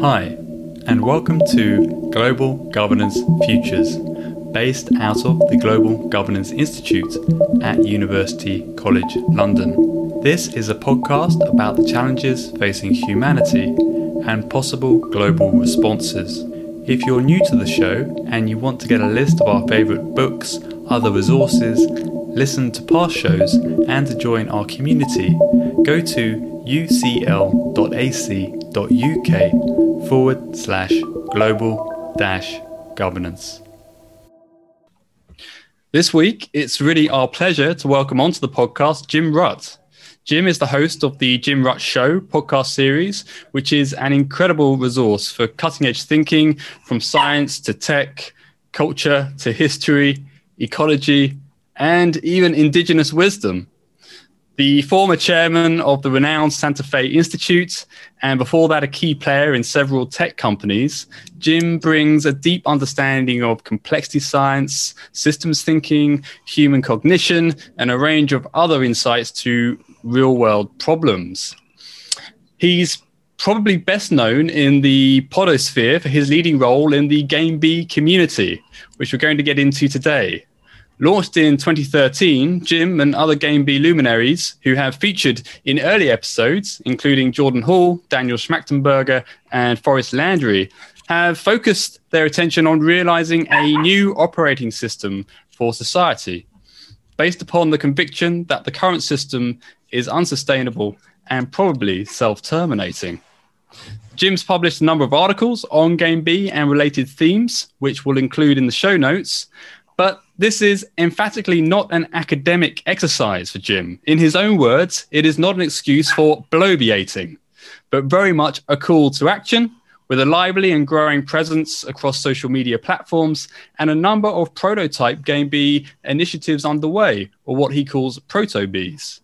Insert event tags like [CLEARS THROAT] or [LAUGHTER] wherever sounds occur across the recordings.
Hi, and welcome to Global Governance Futures, based out of the Global Governance Institute at University College London. This is a podcast about the challenges facing humanity and possible global responses. If you're new to the show and you want to get a list of our favourite books, other resources, listen to past shows, and to join our community, go to ucl.ac.uk forward slash global dash governance. This week, it's really our pleasure to welcome onto the podcast Jim Rutt. Jim is the host of the Jim Rutt Show podcast series, which is an incredible resource for cutting edge thinking from science to tech, culture to history, ecology, and even indigenous wisdom. The former chairman of the renowned Santa Fe Institute, and before that, a key player in several tech companies, Jim brings a deep understanding of complexity science, systems thinking, human cognition, and a range of other insights to real world problems. He's probably best known in the podosphere for his leading role in the Game B community, which we're going to get into today. Launched in 2013, Jim and other Game B luminaries who have featured in early episodes, including Jordan Hall, Daniel Schmachtenberger, and Forrest Landry, have focused their attention on realizing a new operating system for society based upon the conviction that the current system is unsustainable and probably self terminating. Jim's published a number of articles on Game B and related themes, which we'll include in the show notes. But this is emphatically not an academic exercise for Jim. In his own words, it is not an excuse for bloviating, but very much a call to action with a lively and growing presence across social media platforms and a number of prototype Game B initiatives underway, or what he calls proto Bs.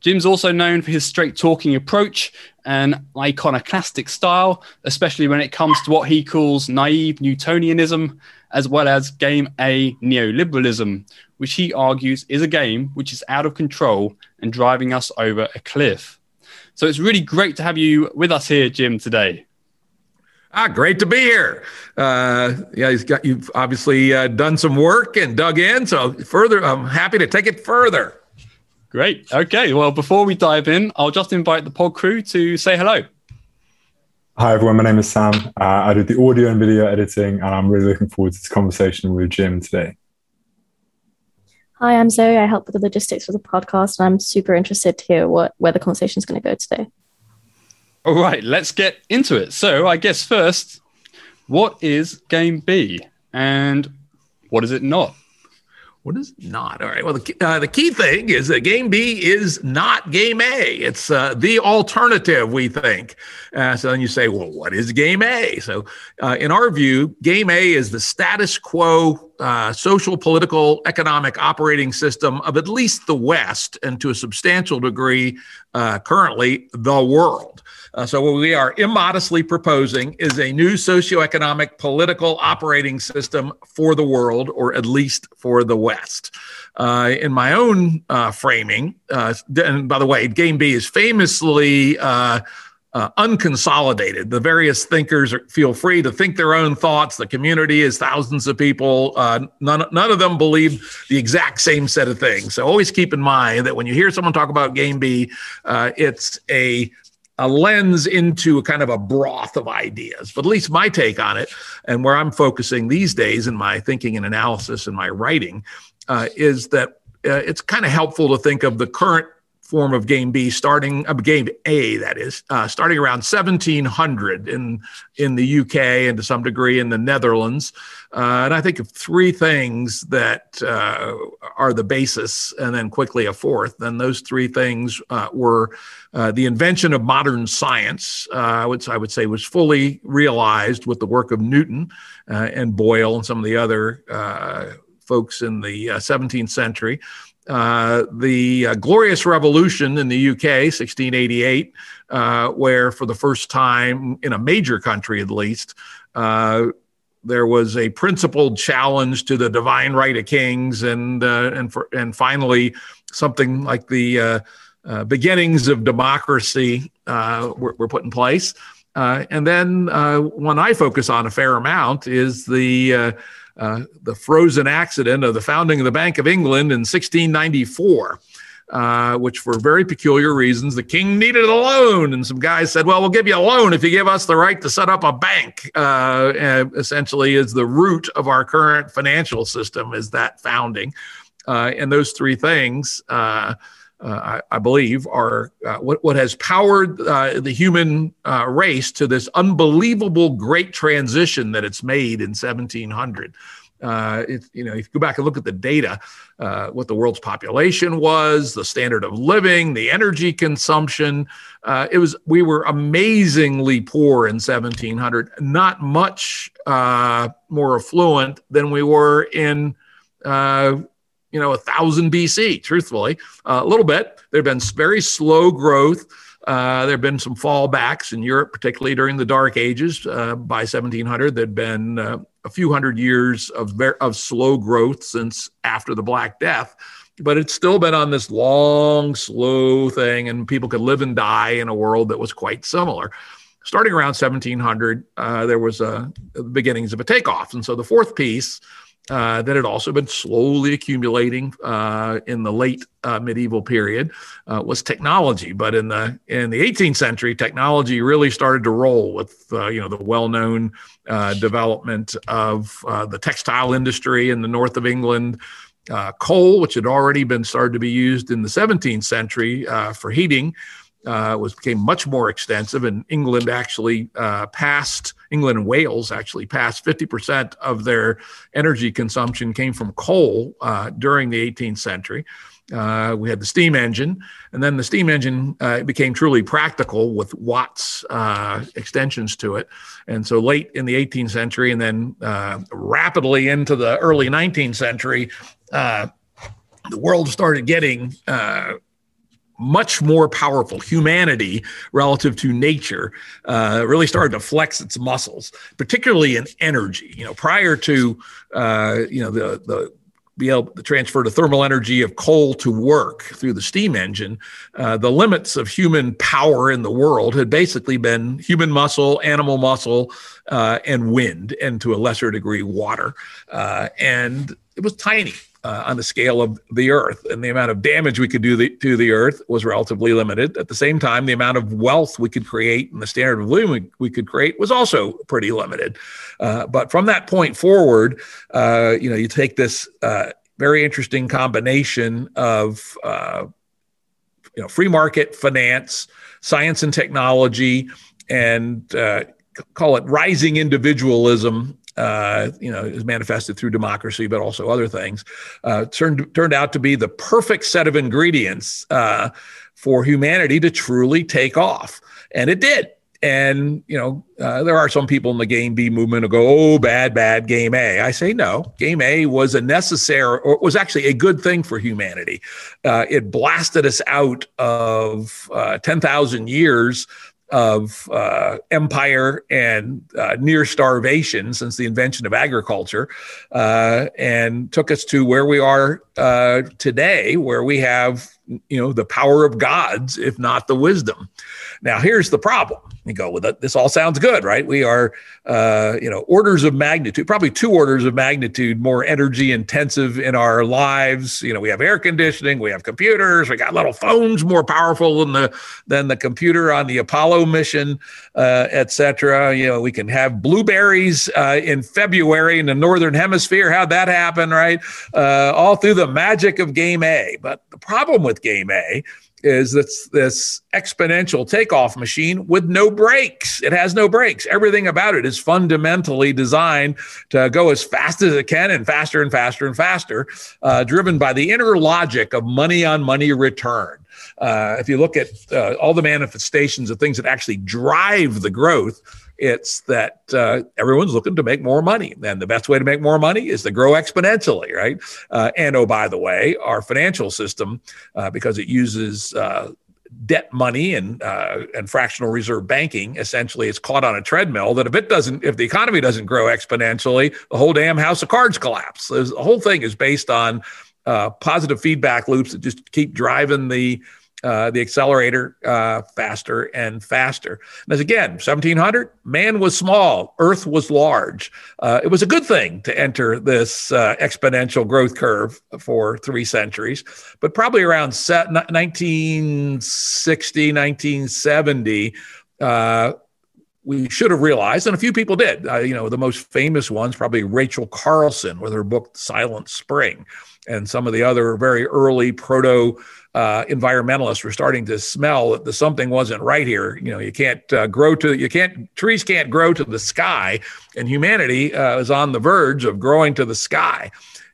Jim's also known for his straight talking approach and iconoclastic style, especially when it comes to what he calls naive Newtonianism, as well as game A neoliberalism, which he argues is a game which is out of control and driving us over a cliff. So it's really great to have you with us here, Jim, today. Ah, great to be here. Uh, yeah, he's got you've obviously uh, done some work and dug in. So further, I'm happy to take it further. Great. Okay. Well, before we dive in, I'll just invite the pod crew to say hello. Hi, everyone. My name is Sam. Uh, I do the audio and video editing, and I'm really looking forward to this conversation with Jim today. Hi, I'm Zoe. I help with the logistics for the podcast, and I'm super interested to hear what where the conversation is going to go today. All right, let's get into it. So, I guess first, what is Game B, and what is it not? What is not? All right. Well, the, uh, the key thing is that Game B is not Game A. It's uh, the alternative, we think. Uh, so then you say, well, what is Game A? So, uh, in our view, Game A is the status quo uh, social, political, economic operating system of at least the West, and to a substantial degree, uh, currently, the world. Uh, so, what we are immodestly proposing is a new socioeconomic political operating system for the world, or at least for the West. Uh, in my own uh, framing, uh, and by the way, Game B is famously uh, uh, unconsolidated. The various thinkers are, feel free to think their own thoughts. The community is thousands of people. Uh, none, none of them believe the exact same set of things. So always keep in mind that when you hear someone talk about Game B, uh, it's a a lens into a kind of a broth of ideas. But at least my take on it, and where I'm focusing these days in my thinking and analysis and my writing, uh, is that uh, it's kind of helpful to think of the current form of game B, starting uh, game A, that is, uh, starting around 1700 in in the UK and to some degree in the Netherlands. Uh, and I think of three things that uh, are the basis, and then quickly a fourth. And those three things uh, were uh, the invention of modern science, which I would say was fully realized with the work of Newton and Boyle and some of the other folks in the 17th century. Uh, the uh, Glorious Revolution in the UK, 1688, uh, where for the first time in a major country at least, uh, there was a principled challenge to the divine right of kings, and uh, and for, and finally something like the beginnings of democracy were, were, put in place. Uh, and then uh, one I focus on a fair amount is the uh, uh, the frozen accident of the founding of the Bank of England in 1694. Uh, which for very peculiar reasons, the king needed a loan. And some guys said, well, we'll give you a loan if you give us the right to set up a bank. Uh, essentially, is the root of our current financial system, is that founding. Uh, and those three things, uh, uh, I, I, believe, are uh, what, what has powered the human race to this unbelievable great transition that it's made in 1700. Uh, it, you know, if you go back and look at the data, uh, what the world's population was, the standard of living, the energy consumption, uh, it was we were amazingly poor in 1700. Not much uh, more affluent than we were in, uh, you know, a thousand BC. Truthfully, uh, a little bit. There have been very slow growth. Uh, there have been some fallbacks in Europe, particularly during the Dark Ages. Uh, by 1700, there'd been uh, a few hundred years of, of slow growth since after the Black Death, but it's still been on this long, slow thing, and people could live and die in a world that was quite similar. Starting around 1700, uh, there was a, the beginnings of a takeoff. And so the fourth piece uh, that had also been slowly accumulating uh, in the late uh, medieval period uh, was technology. But in the in the 18th century, technology really started to roll with uh, you know the well-known uh, development of the textile industry in the north of England. coal, which had already been started to be used in the 17th century for heating, was became much more extensive, and England actually passed England and Wales actually passed 50% of their energy consumption came from coal uh, during the 18th century. Uh, we had the steam engine, and then the steam engine uh, became truly practical with Watt's uh, extensions to it. And so, late in the 18th century, and then rapidly into the early 19th century, the world started getting much more powerful humanity relative to nature uh, really started to flex its muscles particularly in energy you know prior to uh, you know the the be able to transfer the thermal energy of coal to work through the steam engine, uh, the limits of human power in the world had basically been human muscle, animal muscle, uh, and wind, and to a lesser degree, water. Uh, and it was tiny uh, on the scale of the Earth, and the amount of damage we could do the, to the Earth was relatively limited. At the same time, the amount of wealth we could create and the standard of living we, we could create was also pretty limited. Uh, but from that point forward, uh, you know, you take this uh, very interesting combination of uh, you know free market finance, science and technology, and uh, call it rising individualism uh, you know, is manifested through democracy, but also other things, uh, turned turned out to be the perfect set of ingredients uh, for humanity to truly take off, and it did. And you know, uh, there are some people in the Game B movement who go, "Oh, bad, bad Game A." I say no. Game A was a necessary, or was actually a good thing for humanity. Uh, it blasted us out of uh, ten thousand years of uh, empire and uh, near starvation since the invention of agriculture, uh, and took us to where we are uh, today, where we have you know the power of gods, if not the wisdom. Now, here's the problem. You go, well, this all sounds good, right? We are, uh, you know, orders of magnitude, probably two orders of magnitude more energy intensive in our lives. You know, we have air conditioning, we have computers, we got little phones more powerful than the than the computer on the Apollo mission, uh, etc. You know, we can have blueberries uh, in February in the northern hemisphere. How'd that happen, right? Uh, all through the magic of Game A. But the problem with Game A is this this exponential takeoff machine with no brakes. It has no brakes. Everything about it is fundamentally designed to go as fast as it can and faster and faster and faster, uh, driven by the inner logic of money on money return. Uh, if you look at uh, all the manifestations of things that actually drive the growth, it's that uh, everyone's looking to make more money. And the best way to make more money is to grow exponentially, right? Uh, and oh, by the way, our financial system, uh, because it uses uh, debt money and uh, and fractional reserve banking essentially it's caught on a treadmill that if it doesn't if the economy doesn't grow exponentially the whole damn house of cards collapse the whole thing is based on uh, positive feedback loops that just keep driving the uh, the accelerator uh, faster and faster. As again, 1700, man was small, Earth was large. Uh, it was a good thing to enter this uh, exponential growth curve for three centuries, but probably around 1960, 1970. Uh, we should have realized, and a few people did. Uh, you know, the most famous ones, probably Rachel Carson with her book Silent Spring, and some of the other very early proto uh, environmentalists were starting to smell that the something wasn't right here. You know, you can't uh, grow to you can't trees can't grow to the sky, and humanity uh, is on the verge of growing to the sky,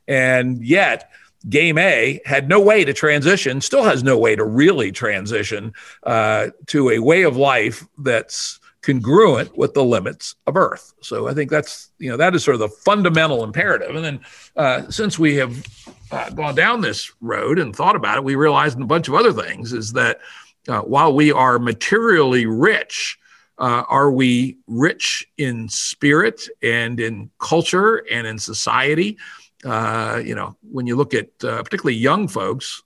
and yet. Game A had no way to transition, still has no way to really transition uh, to a way of life that's congruent with the limits of Earth. So I think that's you know that is sort of the fundamental imperative. And then uh, since we have uh, gone down this road and thought about it, we realized a bunch of other things is that uh, while we are materially rich, uh, are we rich in spirit and in culture and in society? Uh, you know, when you look at uh, particularly young folks,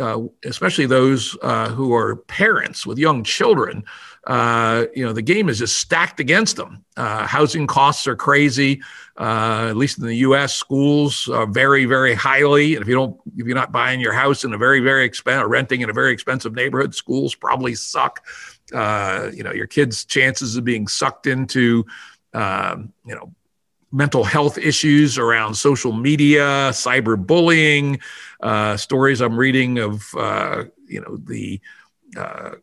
uh, especially those who are parents with young children, uh, you know, the game is just stacked against them. Uh, housing costs are crazy. Uh, at least in the U.S., schools are very, very highly. And if you don't, if you're not buying your house in a very, very expensive, renting in a very expensive neighborhood, schools probably suck. Uh, you know, your kids' chances of being sucked into, um, you know, mental health issues around social media, cyberbullying, uh, stories I'm reading of, uh, you know, the uh,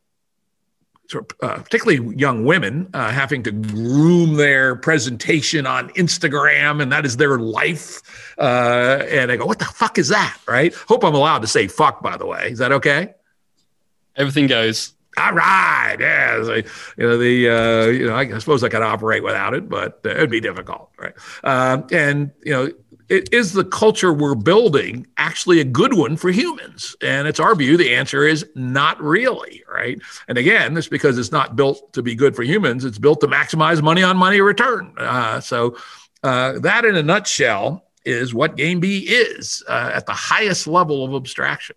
sort of, particularly young women, uh, having to groom their presentation on Instagram, and that is their life. Uh, and I go, what the fuck is that? Right? Hope I'm allowed to say fuck, by the way. Is that okay? Everything goes. All right. Yeah. So, you know, the, uh, you know, I, suppose I could operate without it, but uh, it'd be difficult. Right. Uh, and, you know, is the culture we're building actually a good one for humans? And it's our view the answer is not really, right? And again, this because it's not built to be good for humans, it's built to maximize money on money return. Uh, so, uh, that in a nutshell is what Game B is uh, at the highest level of abstraction.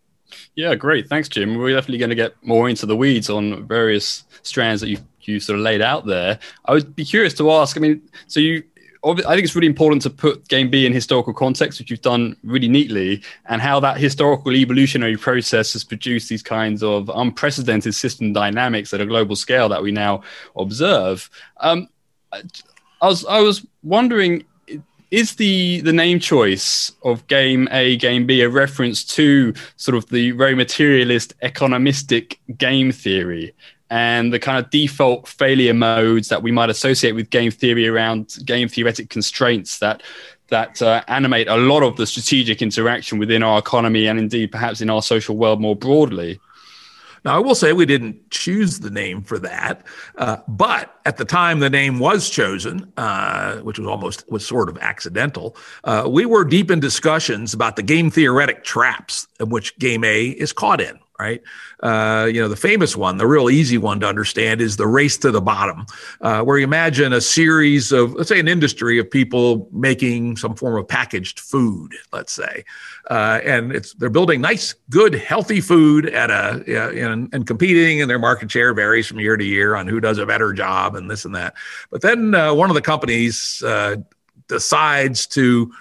Yeah, great. Thanks, Jim. We're definitely going to get more into the weeds on various strands that you you sort of laid out there. I would be curious to ask. I mean, so you I think it's really important to put Game B in historical context, which you've done really neatly, and how that historical evolutionary process has produced these kinds of unprecedented system dynamics at a global scale that we now observe. Um, I was I was wondering, is the the name choice of Game A, Game B a reference to sort of the very materialist economistic game theory? and the kind of default failure modes that we might associate with game theory around game theoretic constraints that that uh, animate a lot of the strategic interaction within our economy and indeed perhaps in our social world more broadly. Now, I will say we didn't choose the name for that, uh, but at the time the name was chosen, uh, which was almost was sort of accidental, uh, we were deep in discussions about the game theoretic traps in which Game A is caught in right? Uh, you know, the famous one, the real easy one to understand is the race to the bottom, uh, where you imagine a series of, let's say, an industry of people making some form of packaged food, let's say, uh, and it's they're building nice, good, healthy food at a know, and, competing, and their market share varies from year to year on who does a better job and this and that. But then uh, one of the companies uh, decides to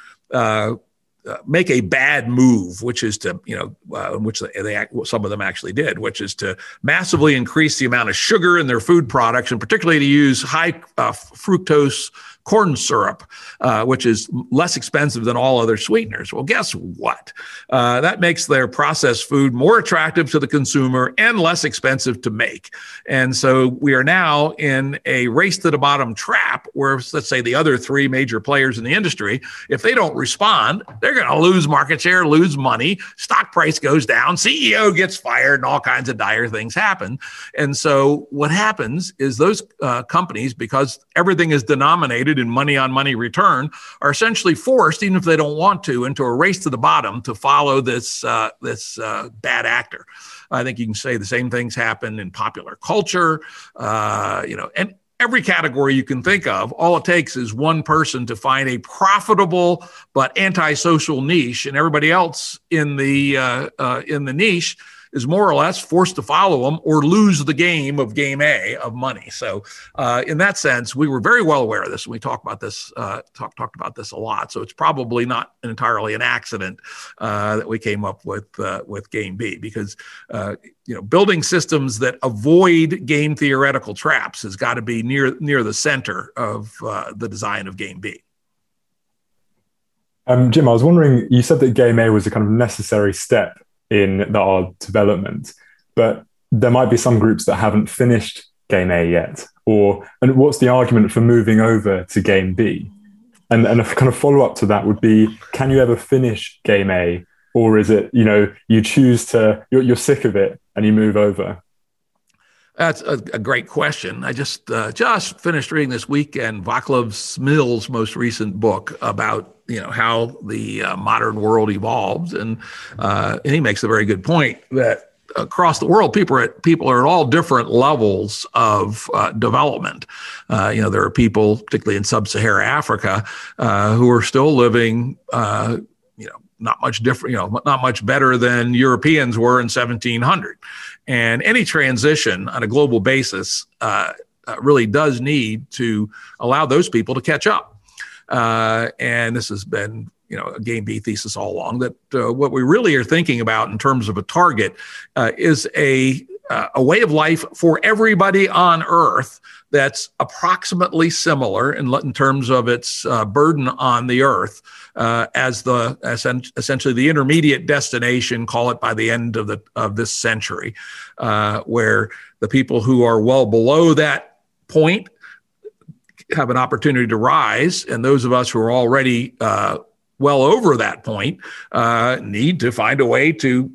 make a bad move, which is to, you know, uh, which they, they some of them actually did, which is to massively increase the amount of sugar in their food products, and particularly to use high uh, fructose corn syrup, uh, which is less expensive than all other sweeteners. Well, guess what? Uh, that makes their processed food more attractive to the consumer and less expensive to make. And so we are now in a race to the bottom trap where, let's say, the other three major players in the industry, if they don't respond, they're going to lose market share, lose money, stock price goes down, CEO gets fired, and all kinds of dire things happen. And so what happens is those uh, companies, because everything is denominated in money on money return are essentially forced, even if they don't want to, into a race to the bottom to follow this uh, this uh, bad actor. I think you can say the same things happen in popular culture, uh, you know, and every category you can think of. All it takes is one person to find a profitable but antisocial niche, and everybody else in the uh, uh, in the niche is more or less forced to follow them or lose the game of game A of money. So, uh, in that sense, we were very well aware of this, and we talked about this uh, talk, talked about this a lot. So it's probably not entirely an accident uh, that we came up with uh, with game B because uh, you know building systems that avoid game theoretical traps has got to be near near the center of uh, the design of game B. Um, Jim, I was wondering, you said that game A was a kind of necessary step in the art development. But there might be some groups that haven't finished game A yet. Or and what's the argument for moving over to game B? And and a kind of follow up to that would be: Can you ever finish game A, or is it you know you choose to you're, you're sick of it and you move over? That's a, a, great question. I just uh, just finished reading this weekend Vaclav Smil's most recent book about you know how the uh, modern world evolved, and uh, and he makes a very good point that across the world, people are at, people are at all different levels of uh, development. Uh, you know, there are people, particularly in sub-Saharan Africa, uh, who are still living. Uh, you know, not much different. You know, not much better than Europeans were in 1700. And any transition on a global basis uh, uh, really does need to allow those people to catch up. Uh, and this has been you know a game B thesis all along that uh, what we really are thinking about in terms of a target uh, is a uh, a way of life for everybody on Earth that's approximately similar in, in terms of its uh, burden on the Earth uh, as the as essentially the intermediate destination, call it by the end of the of this century, where the people who are well below that point have an opportunity to rise, and those of us who are already uh, well over that point uh, need to find a way to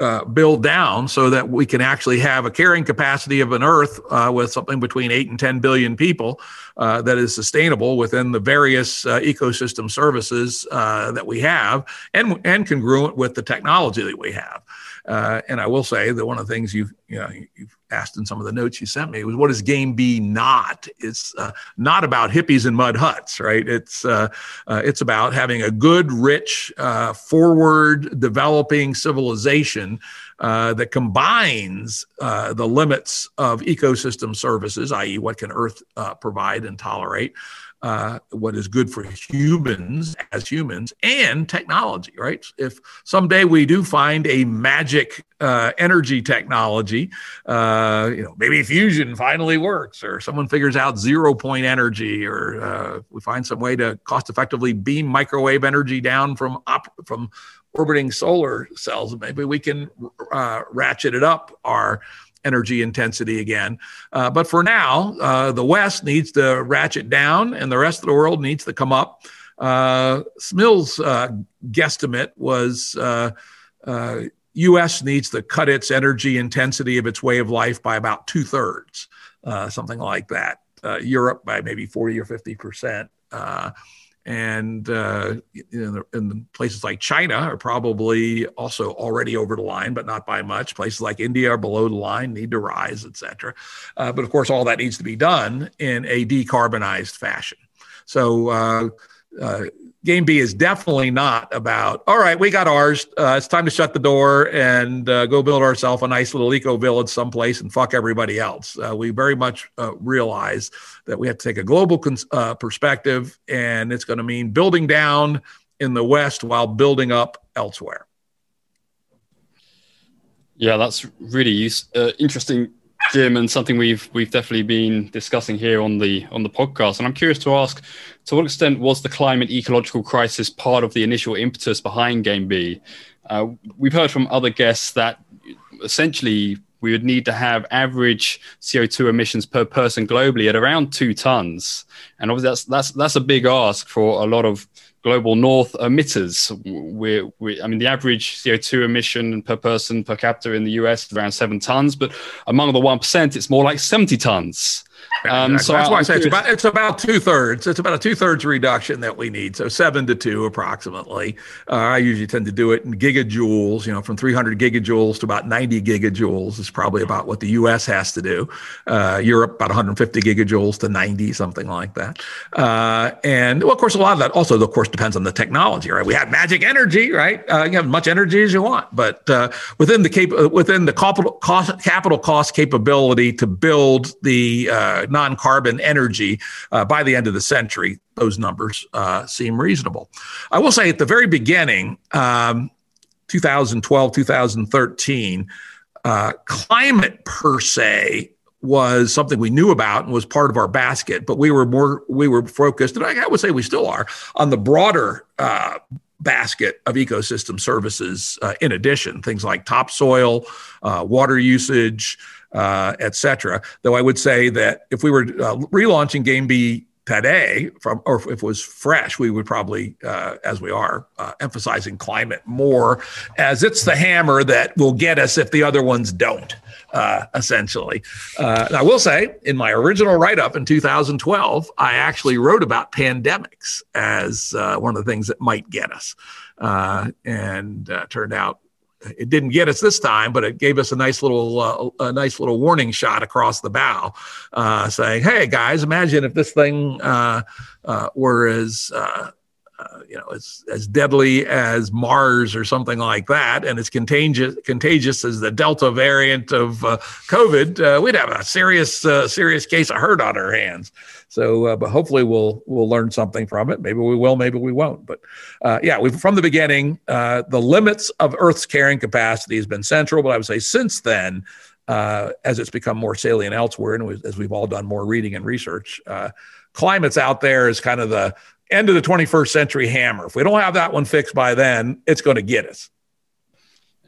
uh, build down so that we can actually have a carrying capacity of an Earth uh, with something between eight and 10 billion people uh, that is sustainable within the various uh, ecosystem services uh, that we have and, and congruent with the technology that we have. Uh, and I will say that one of the things you've, you know, you've asked in some of the notes you sent me was what is game B not? It's uh, not about hippies and mud huts, right? It's uh, uh it's about having a good, rich, uh, forward developing civilization uh, that combines the limits of ecosystem services, i.e., what can Earth provide and tolerate, uh, what is good for humans as humans and technology, right? If someday we do find a magic uh, energy technology, uh, you know, maybe fusion finally works, or someone figures out zero point energy, or uh, we find some way to cost effectively beam microwave energy down from op- from orbiting solar cells, maybe we can uh, ratchet it up our energy intensity again. Uh, but for now, uh, the West needs to ratchet down and the rest of the world needs to come up. Uh, Smil's uh, guesstimate was U.S. Uh, needs to cut its energy intensity of its way of life by about two thirds, uh, something like that. Europe by maybe 40 or 50 percent and uh, in, the, in, places like China are probably also already over the line, but not by much. Places like India are below the line, need to rise, etc. Uh, but of course, all that needs to be done in a decarbonized fashion. So uh, uh game B is definitely not about, all right, we got ours. Uh, it's time to shut the door and uh, go build ourselves a nice little eco village someplace and fuck everybody else. Uh, we very much uh, realize that we have to take a global cons- uh, perspective, and it's going to mean building down in the West while building up elsewhere. Yeah, that's really use, uh, interesting Jim, and something we've we've definitely been discussing here on the on the podcast. And I'm curious to ask, to what extent was the climate ecological crisis part of the initial impetus behind Game B? Uh, we've heard from other guests that essentially we would need to have average CO2 emissions per person globally at around two tons, and obviously that's that's that's a big ask for a lot of global north emitters. We're, we, I mean, the average CO2 emission per person per capita in the US is around seven tons, but among the 1%, it's more like 70 tons. Um, so that's why I say it's about it's about two thirds. It's about a two thirds reduction that we need. So seven to two approximately. Uh, I usually tend to do it in gigajoules. You know, from 300 gigajoules to about 90 gigajoules is probably about what the U.S. has to do. Uh, Europe about 150 gigajoules to 90, something like that. Uh, and well, of course, a lot of that also, of course, depends on the technology. Right? We have magic energy. Right? Uh, you have as much energy as you want, but uh, within the cap- uh, within the capital cost capital cost capability to build the non carbon energy uh, by the end of the century. Those numbers uh, seem reasonable. I will say at the very beginning, um, 2012, 2013, uh, climate per se was something we knew about and was part of our basket, but we were more we were focused, and I, would say we still are, on the broader uh, basket of ecosystem services. Uh, in addition, things like topsoil, uh, water usage, uh, etc. Though I would say that if we were uh, relaunching Game B today, from or if it was fresh, we would probably, uh, as we are, uh, emphasizing climate more, as it's the hammer that will get us if the other ones don't. Uh, essentially, uh, I will say in my original write up in 2012, I actually wrote about pandemics as one of the things that might get us, and turned out it didn't get us this time, but it gave us a nice little uh, a nice little warning shot across the bow, uh, saying, "Hey guys, imagine if this thing uh, uh were as uh, uh, you know as as deadly as MERS or something like that, and as contagious contagious as the Delta variant of COVID. we'd have a serious serious case of hurt on our hands." So, uh, but hopefully we'll we'll learn something from it. Maybe we will, maybe we won't. But uh, yeah, we from the beginning, uh, the limits of Earth's carrying capacity has been central. But I would say since then, uh, as it's become more salient elsewhere, and as we've all done more reading and research, uh, climate's out there is kind of the end of the 21st century hammer. If we don't have that one fixed by then, it's going to get us.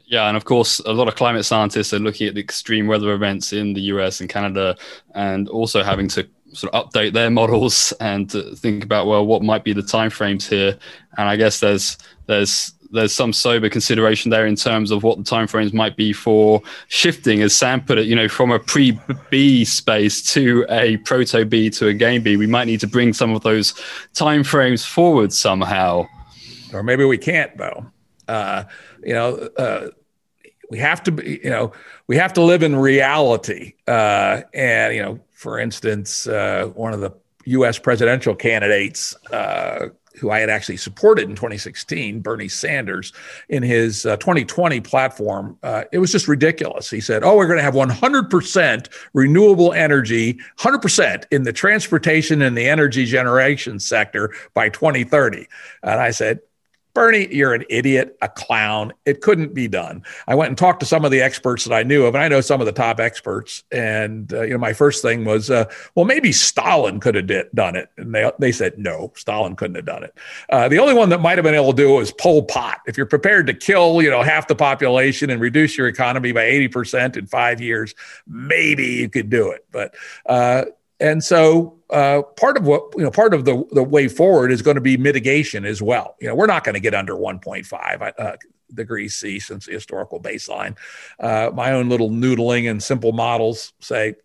Yeah, and of course, a lot of climate scientists are looking at the extreme weather events in the US and Canada, and also having to sort of update their models and think about well what might be the timeframes here. And i guess there's there's there's some sober consideration there in terms of what the timeframes might be for shifting. As sam put it you know from a pre b space to a proto b to a game b we might need to bring some of those timeframes forward somehow. Or maybe we can't though. Uh, you know uh, we have to be you know we have to live in reality uh, and you know for instance, uh, one of the U.S. presidential candidates uh, who I had actually supported in 2016, Bernie Sanders, in his uh, 2020 platform, uh, it was just ridiculous. He said, Oh, we're going to have 100% renewable energy, 100% in the transportation and the energy generation sector by 2030. And I said, Bernie, you're an idiot, a clown. It couldn't be done. I went and talked to some of the experts that I knew of, and I know some of the top experts. And uh, you know, my first thing was, uh, well, maybe Stalin could have did, done it, and they they said no, Stalin couldn't have done it. Uh, the only one that might have been able to do it was Pol Pot. If you're prepared to kill, you know, half the population and reduce your economy by eighty percent in five years, maybe you could do it. But uh, and so uh, part of what you know, part of the the way forward is going to be mitigation as well. You know, we're not going to get under 1.5 uh, degrees C since the historical baseline. Uh, my own little noodling and simple models say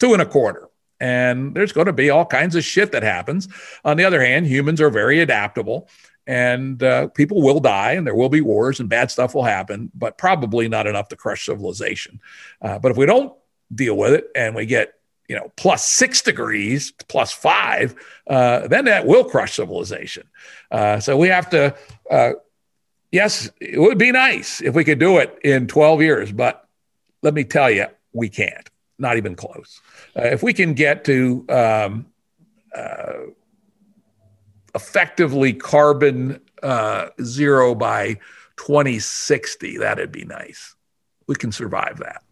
two and a quarter. And there's going to be all kinds of shit that happens. On the other hand, humans are very adaptable and uh, people will die and there will be wars and bad stuff will happen, but probably not enough to crush civilization. Uh, but if we don't deal with it and we get you know, plus six degrees, plus five, uh, then that will crush civilization. Uh, so we have to, uh, yes, it would be nice if we could do it in 12 years, but let me tell you, we can't, not even close. Uh, if we can get to um, uh, effectively carbon uh, zero by 2060, that'd be nice. We can survive that.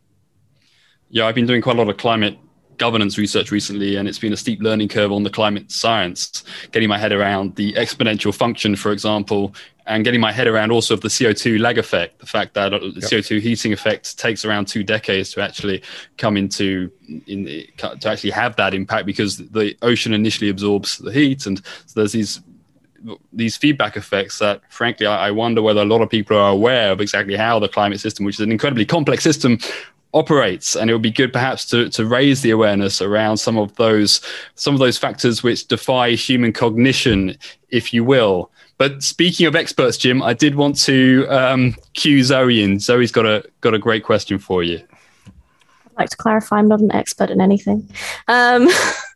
Yeah, I've been doing quite a lot of climate governance research recently, and it's been a steep learning curve on the climate science, getting my head around the exponential function, for example, and getting my head around also of the CO2 lag effect, the fact that uh, the yep. CO2 heating effect takes around two decades to actually come into, in, to actually have that impact because the ocean initially absorbs the heat. And so there's these these feedback effects that frankly I, I wonder whether a lot of people are aware of exactly how the climate system which is an incredibly complex system operates and it would be good perhaps to, to raise the awareness around some of those some of those factors which defy human cognition if you will. But speaking of experts jim i did want to um, cue zoe in. Zoe's got a got a great question for you. I'd like to clarify i'm not an expert in anything. Um,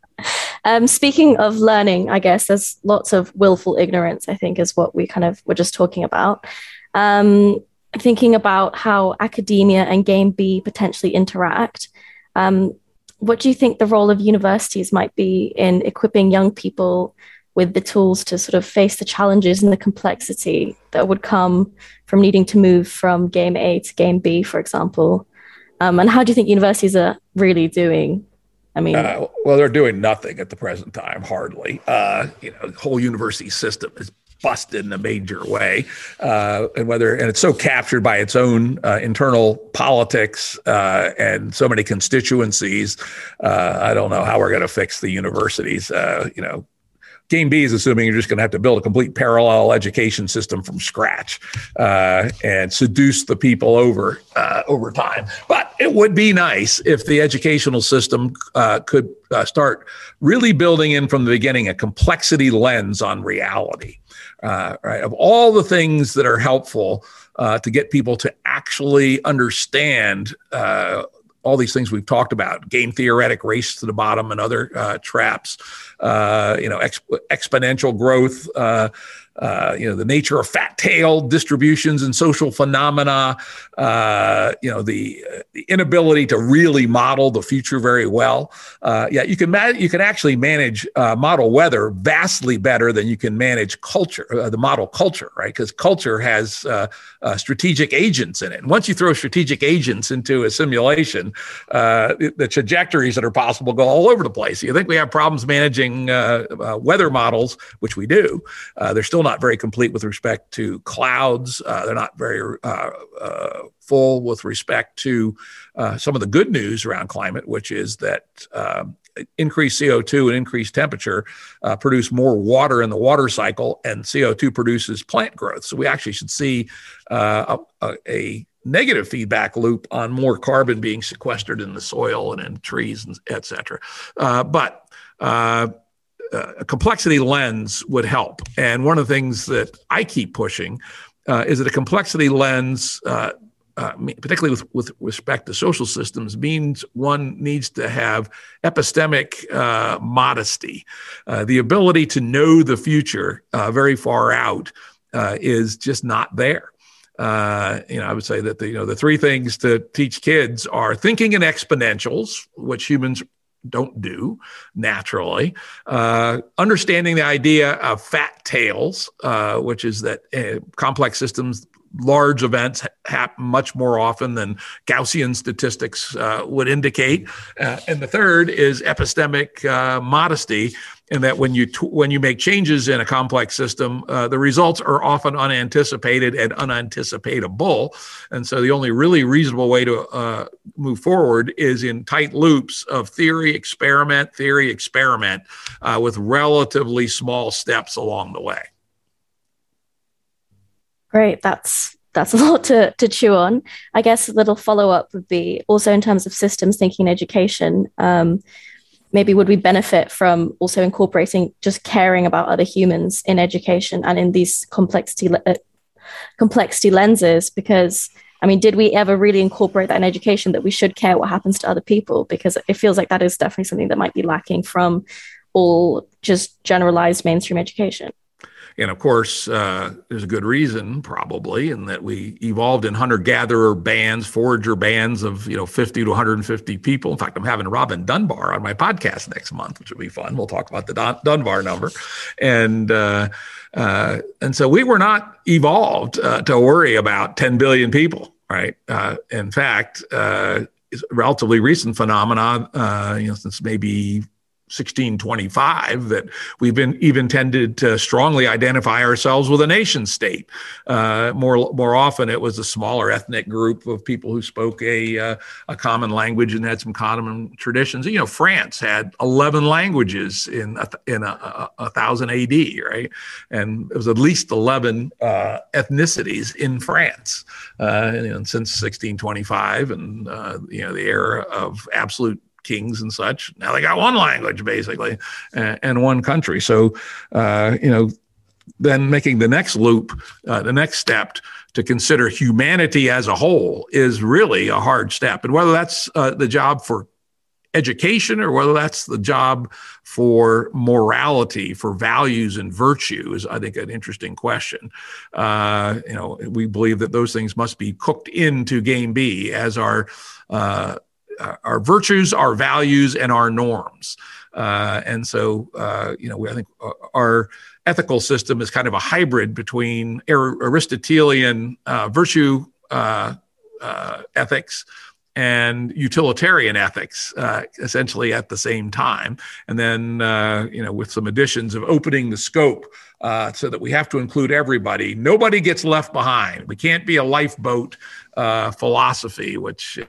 [LAUGHS] um, speaking of learning i guess there's lots of willful ignorance i think is what we kind of were just talking about. Um, thinking about how academia and game B potentially interact, um, what do you think the role of universities might be in equipping young people with the tools to sort of face the challenges and the complexity that would come from needing to move from game A to game B, for example? Um, and how do you think universities are really doing I mean, uh, well, they're doing nothing at the present time, hardly. Uh, you know, the whole university system is busted in a major way, uh, and whether and it's so captured by its own uh, internal politics uh, and so many constituencies. Uh, I don't know how we're going to fix the universities. Uh, you know, Game B is assuming you're just going to have to build a complete parallel education system from scratch uh, and seduce the people over uh, over time. But it would be nice if the educational system uh, could start really building in from the beginning a complexity lens on reality uh, right? Of all the things that are helpful uh, to get people to actually understand uh, all these things we've talked about game theoretic race to the bottom and other uh, traps uh, you know exponential growth uh, uh, you know the nature of fat tail distributions and social phenomena uh, you know the, the, inability to really model the future very well. Uh, yeah you can ma- you can actually manage uh, model weather vastly better than you can manage culture uh, the model culture right? Because culture has strategic agents in it. And once you throw strategic agents into a simulation the, trajectories that are possible go all over the place. You think we have problems managing weather models which we do they're still not very complete with respect to clouds. Uh, they're not very uh, uh, full with respect to uh, some of the good news around climate, which is that um, increased CO2 and increased temperature uh, produce more water in the water cycle, and CO2 produces plant growth. So we actually should see uh, a, a negative feedback loop on more carbon being sequestered in the soil and in trees, and et cetera. Uh, but uh, a complexity lens would help. And one of the things that I keep pushing uh, is that a complexity lens, uh, uh, particularly with, with respect to social systems, means one needs to have epistemic uh, modesty. The ability to know the future very far out is just not there. Uh, you know, I would say that the you know the three things to teach kids are thinking in exponentials, which humans don't do naturally. Uh, understanding the idea of fat tails, uh, which is that uh, complex systems, large events happen much more often than Gaussian statistics uh, would indicate. Uh, and the third is epistemic uh, modesty, and that when you t- when you make changes in a complex system, uh, the results are often unanticipated and unanticipatable. And so the only really reasonable way to uh, move forward is in tight loops of theory, experiment, theory, experiment, uh, with relatively small steps along the way. Great, that's that's [LAUGHS] a lot to, to chew on. I guess a little follow up would be also in terms of systems thinking education. Um, maybe would we benefit from also incorporating just caring about other humans in education and in these complexity uh, complexity lenses because i mean did we ever really incorporate that in education that we should care what happens to other people because it feels like that is definitely something that might be lacking from all just generalized mainstream education and of course, uh, there's a good reason, probably, in that we evolved in hunter-gatherer bands, forager bands of you know 50 to 150 people. In fact, I'm having Robin Dunbar on my podcast next month, which will be fun. We'll talk about the Dun- Dunbar number, and uh, uh, and so we were not evolved uh, to worry about 10 billion people, right? Uh, in fact, uh, relatively recent phenomenon, you know, since maybe 1625 that we've been even tended to strongly identify ourselves with a nation state. Uh, more more often, it was a smaller ethnic group of people who spoke a uh, a common language and had some common traditions. You know, France had 11 languages in a, in a, a, a thousand AD, right? And it was at least 11 uh, ethnicities in France uh, since 1625, and uh, you know the era of absolute kings and such. Now they got one language basically and, and one country. So, uh, you know, then making the next loop, uh, the next step to consider humanity as a whole is really a hard step. And whether that's uh, the job for education or whether that's the job for morality, for values and virtue is, I think, an interesting question. Uh, you know, we believe that those things must be cooked into Game B as our uh, our virtues, our values, and our norms. Uh, and so, uh, you know, I think uh, our ethical system is kind of a hybrid between Aristotelian uh, virtue uh, ethics and utilitarian ethics essentially at the same time. And then, you know, with some additions of opening the scope uh, so that we have to include everybody. Nobody gets left behind. We can't be a lifeboat uh, philosophy, which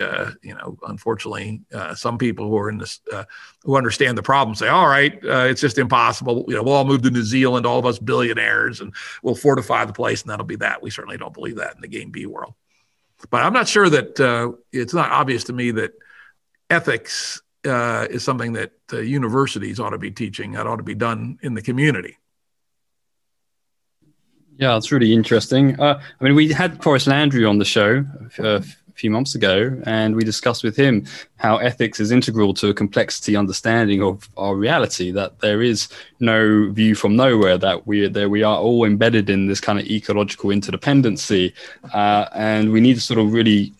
uh, you know, unfortunately, uh, some people who are in this, uh, who understand the problem say, all right, uh, it's just impossible. You know, we'll all move to New Zealand, all of us billionaires, and we'll fortify the place, and that'll be that. We certainly don't believe that in the Game B world. But I'm not sure that uh, it's not obvious to me that ethics uh, is something that universities ought to be teaching. That ought to be done in the community. Yeah, it's really interesting. I mean, we had Forrest Landry on the show few months ago, and we discussed with him how ethics is integral to a complexity understanding of our reality. That there is no view from nowhere. That we there we are all embedded in this kind of ecological interdependency, uh, and we need to sort of really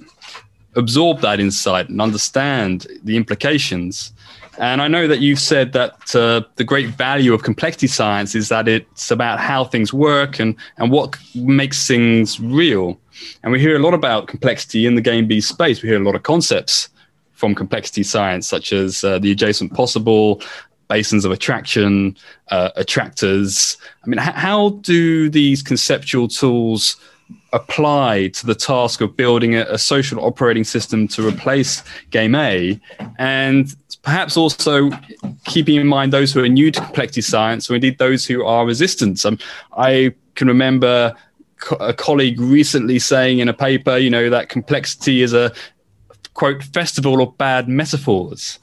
absorb that insight and understand the implications. And I know that you've said that uh, the great value of complexity science is that it's about how things work and, and what makes things real. And we hear a lot about complexity in the game B space. We hear a lot of concepts from complexity science, such as uh, the adjacent possible, basins of attraction, uh, attractors. I mean, h- how do these conceptual tools apply to the task of building a, a, social operating system to replace game A? And perhaps also keeping in mind those who are new to complexity science, or indeed those who are resistant. Um, I can remember a colleague recently saying in a paper, you know, that complexity is a quote festival of bad metaphors.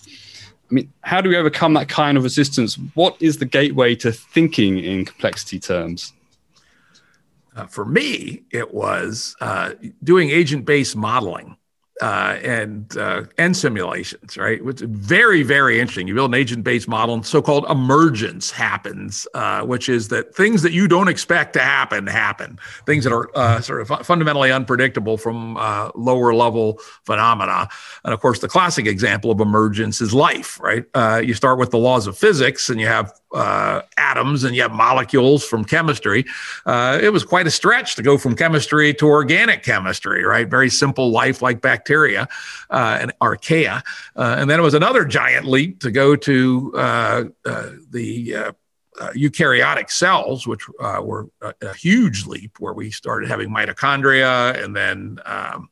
I mean, how do we overcome that kind of resistance? What is the gateway to thinking in complexity terms? Uh, for me, it was uh, doing agent based modeling uh, and uh, and simulations, right? It's very very interesting. You build an agent based model, and so-called emergence happens, uh, which is that things that you don't expect to happen happen. Things that are uh, sort of fundamentally unpredictable from uh, lower level phenomena. And of course, the classic example of emergence is life, right? Uh, you start with the laws of physics, and you have uh, atoms and you have molecules from chemistry. Uh, it was quite a stretch to go from chemistry to organic chemistry, right? Very simple life like bacteria uh, and archaea. Uh, and then it was another giant leap to go to uh, uh, the eukaryotic cells, which were a, a, huge leap where we started having mitochondria and then um,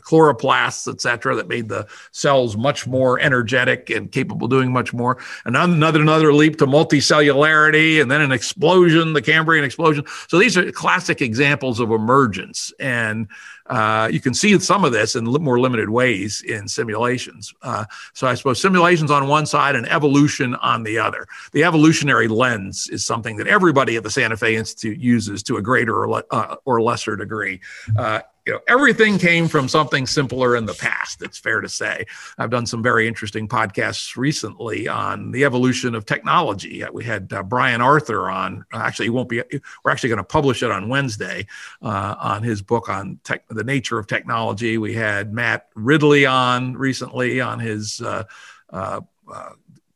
chloroplasts, et cetera, that made the cells much more energetic and capable of doing much more. And another another leap to multicellularity, and then an explosion, the Cambrian explosion. So these are classic examples of emergence, and uh, you can see some of this in more limited ways in simulations. Uh, so I suppose simulations on one side and evolution on the other. The evolutionary lens is something that everybody at the Santa Fe Institute uses to a greater or, le- uh, or lesser degree. You know, everything came from something simpler in the past. It's fair to say. I've done some very interesting podcasts recently on the evolution of technology. Uh, we had uh, Brian Arthur on. Uh, actually, he won't be. We're actually going to publish it on Wednesday uh, on his book on tech, the nature of technology. We had Matt Ridley on recently on his. Uh, uh,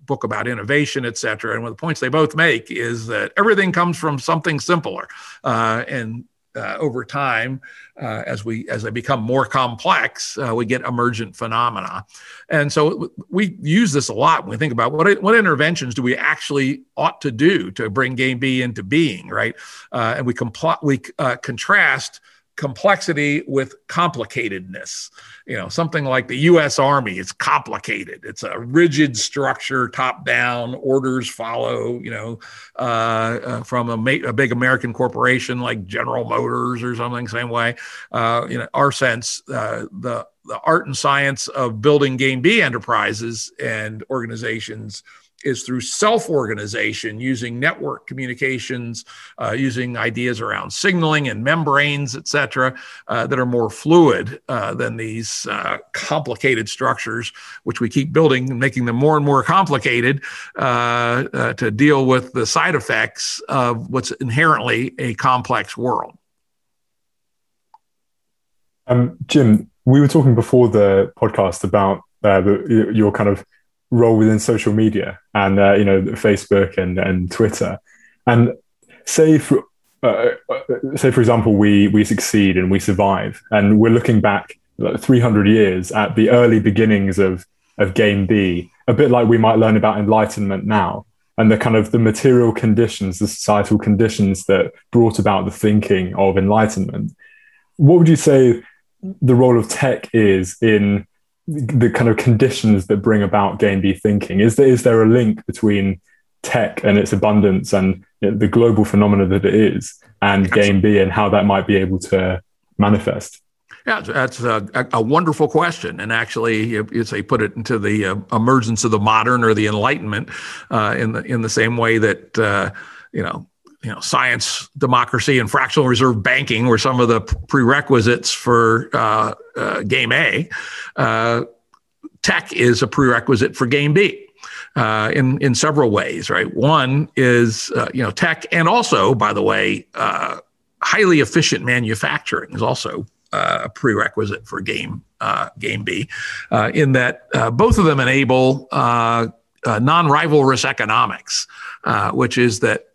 book about innovation, et cetera. And one of the points they both make is that everything comes from something simpler. Uh, and uh, over time, uh, as we as they become more complex, uh, we get emergent phenomena, and so we use this a lot when we think about what what interventions do we actually ought to do to bring game B into being, right? Uh, and we compl- we uh, contrast complexity with complicatedness. You know, something like the US Army, it's complicated. It's a rigid structure, top down, orders follow, you know, uh, uh, from a, ma- a, big American corporation like General Motors or something, same way. Uh, you know, our sense, uh, the, the art and science of building Game B enterprises and organizations is through self organization using network communications, uh, using ideas around signaling and membranes, et cetera, uh, that are more fluid uh, than these uh, complicated structures, which we keep building and making them more and more complicated uh, uh, to deal with the side effects of what's inherently a complex world. Um, Jim, we were talking before the podcast about the, your kind of role within social media and uh, you know Facebook and and Twitter, and say for uh, uh, say for example we we succeed and we survive and we're looking back like 300 years at the early beginnings of of game B, a bit like we might learn about enlightenment now and the kind of the material conditions, the societal conditions that brought about the thinking of enlightenment. What would you say the role of tech is in the kind of conditions that bring about game B thinking? Is there is there a link between tech and its abundance and the global phenomena that it is and game B and how that might be able to manifest? Yeah, that's a, a, wonderful question. And actually, you say put it into the uh, emergence of the modern or the Enlightenment uh, in the in the same way that uh, you know you know science, democracy, and fractional reserve banking were some of the prerequisites for uh, uh, Game A. Uh, tech is a prerequisite for Game B. Uh, in in several ways, right? One is uh, you know tech, and also, by the way, uh, highly efficient manufacturing is also a prerequisite for game game B. in that both of them enable non-rivalrous economics, which is that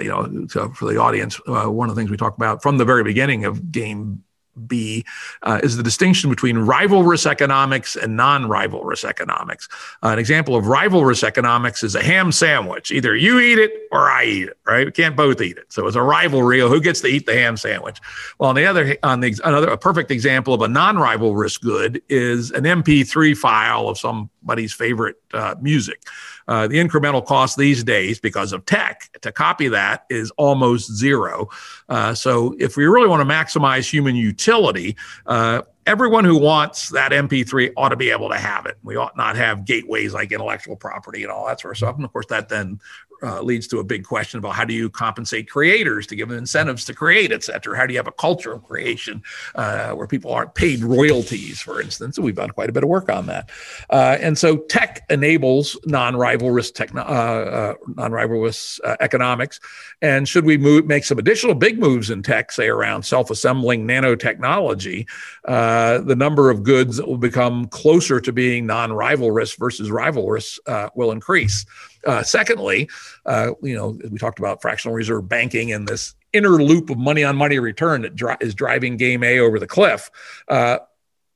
you know, so for the audience, uh, one of the things we talk about from the very beginning of game B uh, is the distinction between rivalrous economics and non rivalrous economics. Uh, an example of rivalrous economics is a ham sandwich. Either you eat it or I eat it, right? We can't both eat it. So it's a rivalry of who gets to eat the ham sandwich. Well, on the other, on the another, a perfect example of a non rivalrous good is an MP3 file of somebody's favorite uh, music. Uh, the incremental cost these days, because of tech, to copy that is almost zero. Uh, so if we really want to maximize human utility, uh, everyone who wants that MP3 ought to be able to have it. We ought not have gateways like intellectual property and all that sort of stuff. And of course, that then uh, leads to a big question about how do you compensate creators to give them incentives to create, et cetera? How do you have a culture of creation uh, where people aren't paid royalties, for instance? And we've done quite a bit of work on that. Uh, and so tech enables non-rivalrous, techno- uh, uh, non-rivalrous uh, economics. And should we move, make some additional big moves in tech, say around self-assembling nanotechnology, the number of goods that will become closer to being non-rivalrous versus rivalrous will increase. Uh, secondly, uh, you know, we talked about fractional reserve banking and this inner loop of money on money return that dri- is driving game A over the cliff. Uh,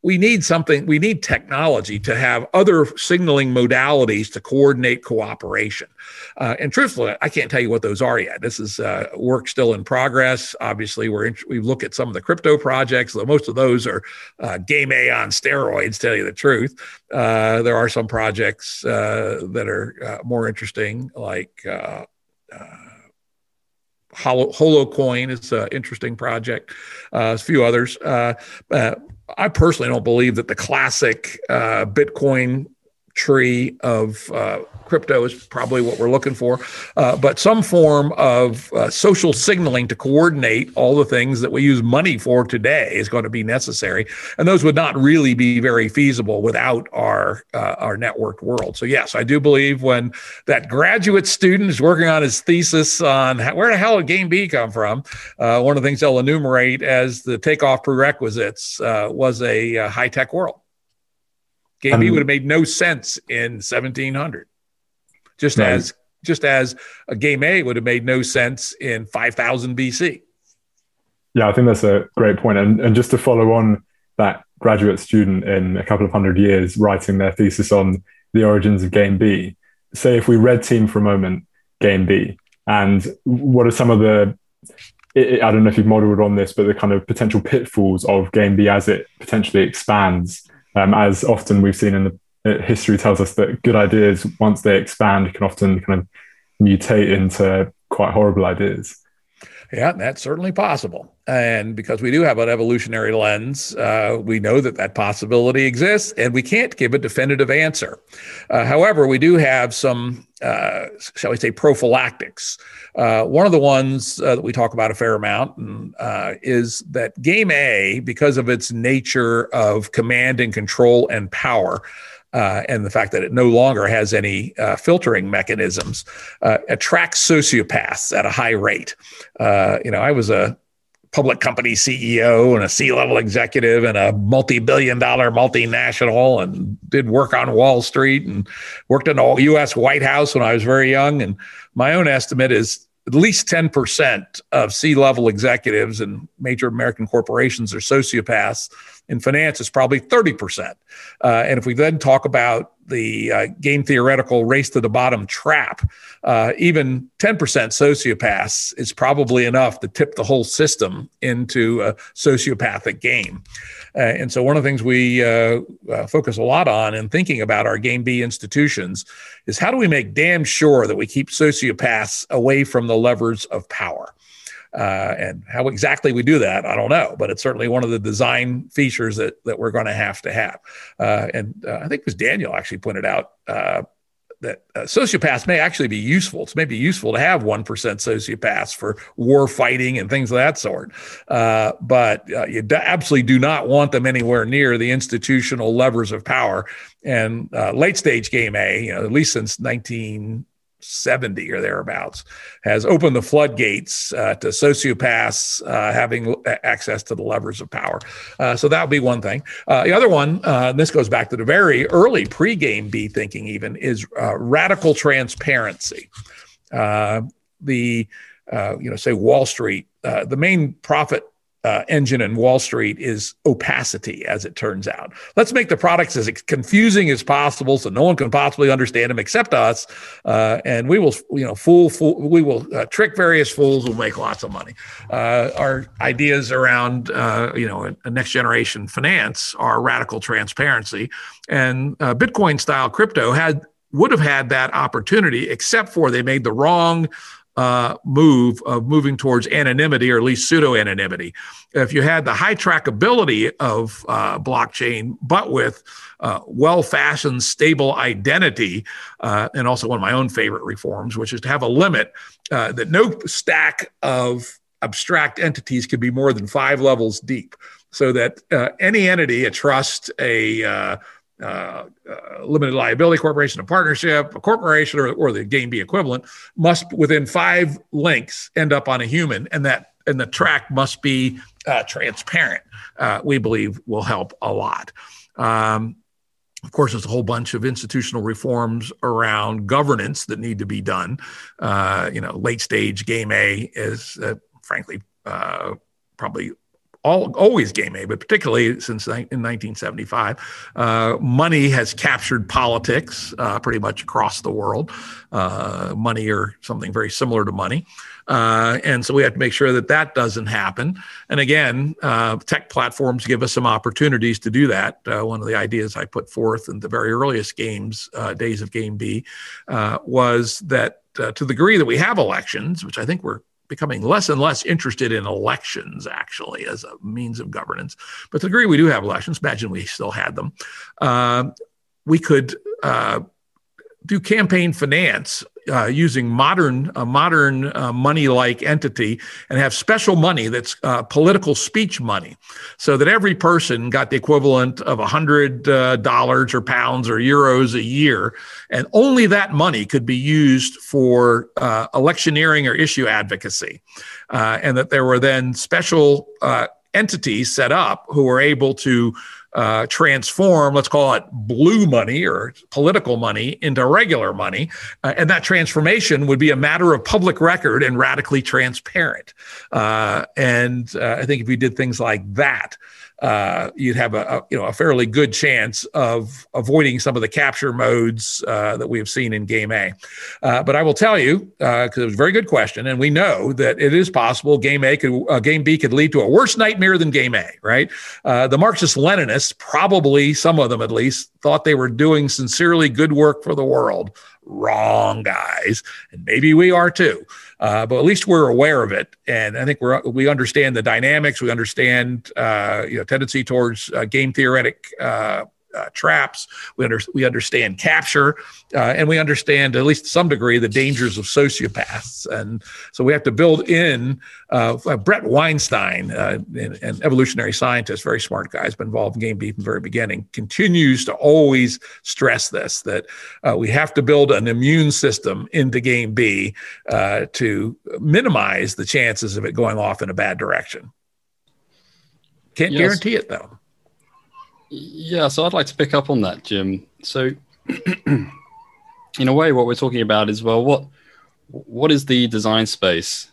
we need something, we need technology to have other signaling modalities to coordinate cooperation. Uh, and truthfully, I can't tell you what those are yet. This is uh, work still in progress. Obviously, we're in, we look at some of the crypto projects. though Most of those are uh, game A on steroids, tell you the truth. Uh, there are some projects uh, that are uh, more interesting, like Holochain is an interesting project. Uh, a few others. Uh, uh, I personally don't believe that the classic uh, Bitcoin tree of uh, crypto is probably what we're looking for, uh, but some form of uh, social signaling to coordinate all the things that we use money for today is going to be necessary, and those would not really be very feasible without our uh, our networked world. So yes, I do believe when that graduate student is working on his thesis on how, where the hell did Game B come from, uh, one of the things they'll enumerate as the takeoff prerequisites uh, was a high tech world. Game B um, would have made no sense in 1700 just as just as a game A would have made no sense in 5000 BC. Yeah, I think that's a great point. And, and just to follow on that graduate student in a couple of hundred years writing their thesis on the origins of Game B, say if we red team for a moment Game B, and what are some of the I don't know if you've modeled on this, but the kind of potential pitfalls of Game B as it potentially expands, um, as often we've seen in the uh, history tells us that good ideas, once they expand, can often kind of mutate into quite horrible ideas. Yeah, that's certainly possible. And because we do have an evolutionary lens, uh, we know that that possibility exists, and we can't give a definitive answer. Uh, however, we do have some, uh, shall we say, prophylactics. Uh, one of the ones uh, that we talk about a fair amount uh, is that game A, because of its nature of command and control and power, uh, and the fact that it no longer has any uh, filtering mechanisms uh, attracts sociopaths at a high rate. Uh, you know, I was a public company CEO and a C-level executive and a multi-billion dollar multinational and did work on Wall Street and worked in the US White House when I was very young and my own estimate is at least 10% of C-level executives and major American corporations are sociopaths in finance is probably 30%. Uh, and if we then talk about the uh, game theoretical race to the bottom trap, uh, even 10% sociopaths is probably enough to tip the whole system into a sociopathic game. Uh, and so, one of the things we uh, uh, focus a lot on in thinking about our Game B institutions is how do we make damn sure that we keep sociopaths away from the levers of power? Uh, and how exactly we do that, I don't know, but it's certainly one of the design features that that we're going to have to have. Uh, and uh, I think it was Daniel actually pointed out uh, that uh, sociopaths may actually be useful. It's maybe useful to have one percent sociopaths for war fighting and things of that sort. Uh, but uh, you d- absolutely do not want them anywhere near the institutional levers of power. And late stage game A, you know, at least since 19 70 or thereabouts, has opened the floodgates uh, to sociopaths uh, having access to the levers of power. Uh, so that would be one thing. Uh, the other one, uh, this goes back to the very early pre-game B thinking, even, is uh, radical transparency. the you know, say Wall Street, the main profit uh, engine in Wall Street is opacity, as it turns out. Let's make the products as confusing as possible so no one can possibly understand them except us, uh, and we will, you know, fool, fool we will uh, trick various fools. We'll make lots of money. Uh, our ideas around, uh, you know, a, next generation finance are radical transparency, and uh, Bitcoin style crypto had would have had that opportunity, except for they made the wrong uh, move of moving towards anonymity or at least pseudo anonymity. If you had the high trackability of uh, blockchain, but with uh, well fashioned, stable identity, uh, and also one of my own favorite reforms, which is to have a limit uh, that no stack of abstract entities could be more than five levels deep, so that uh, any entity, a trust, a uh, uh, limited liability corporation, a partnership, a corporation, or, or the game B equivalent, must within five links end up on a human, and that and the track must be uh, transparent. Uh, we believe will help a lot. Um, of course, there's a whole bunch of institutional reforms around governance that need to be done. Uh, you know, late stage game A is, uh, frankly, probably all, always game A, but particularly since in 1975, uh, money has captured politics uh, pretty much across the world. Uh, money or something very similar to money. Uh, and so we have to make sure that that doesn't happen. And again, uh, tech platforms give us some opportunities to do that. Uh, one of the ideas I put forth in the very earliest games, days of Game B, was that to the degree that we have elections, which I think we're becoming less and less interested in elections actually as a means of governance. But to the degree we do have elections, imagine we still had them, uh, we could uh, do campaign finance uh, using modern a modern uh, money like entity and have special money that's uh, political speech money. So that every person got the equivalent of a $100 uh, or pounds or euros a year. And only that money could be used for uh, electioneering or issue advocacy. Uh, and that there were then special entities set up who were able to uh, transform, let's call it blue money or political money, into regular money. Uh, and that transformation would be a matter of public record and radically transparent. Uh, and uh, I think if we did things like that, uh, you'd have a, a, you know a fairly good chance of avoiding some of the capture modes uh, that we have seen in Game A. Uh, but I will tell you because uh, it was a very good question, and we know that it is possible Game A could uh, Game B could lead to a worse nightmare than Game A. Right? The Marxist-Leninists, probably some of them at least, thought they were doing sincerely good work for the world. Wrong, guys, and maybe we are too. Uh, but at least we're aware of it, and I think we we understand the dynamics. We understand uh, you know tendency towards uh, game theoretic uh, traps. We, under, we understand capture, uh, and we understand at least to some degree the dangers of sociopaths. And so we have to build in. Uh, uh Bret Weinstein, uh, an, an, evolutionary scientist, very smart guy, has been involved in game B from the very beginning. Continues to always stress this that uh, we have to build an immune system into game B to minimize the chances of it going off in a bad direction. Can't yes. guarantee it though. Yeah, so I'd like to pick up on that, Jim. So, [CLEARS THROAT] in a way, what we're talking about is well, what what is the design space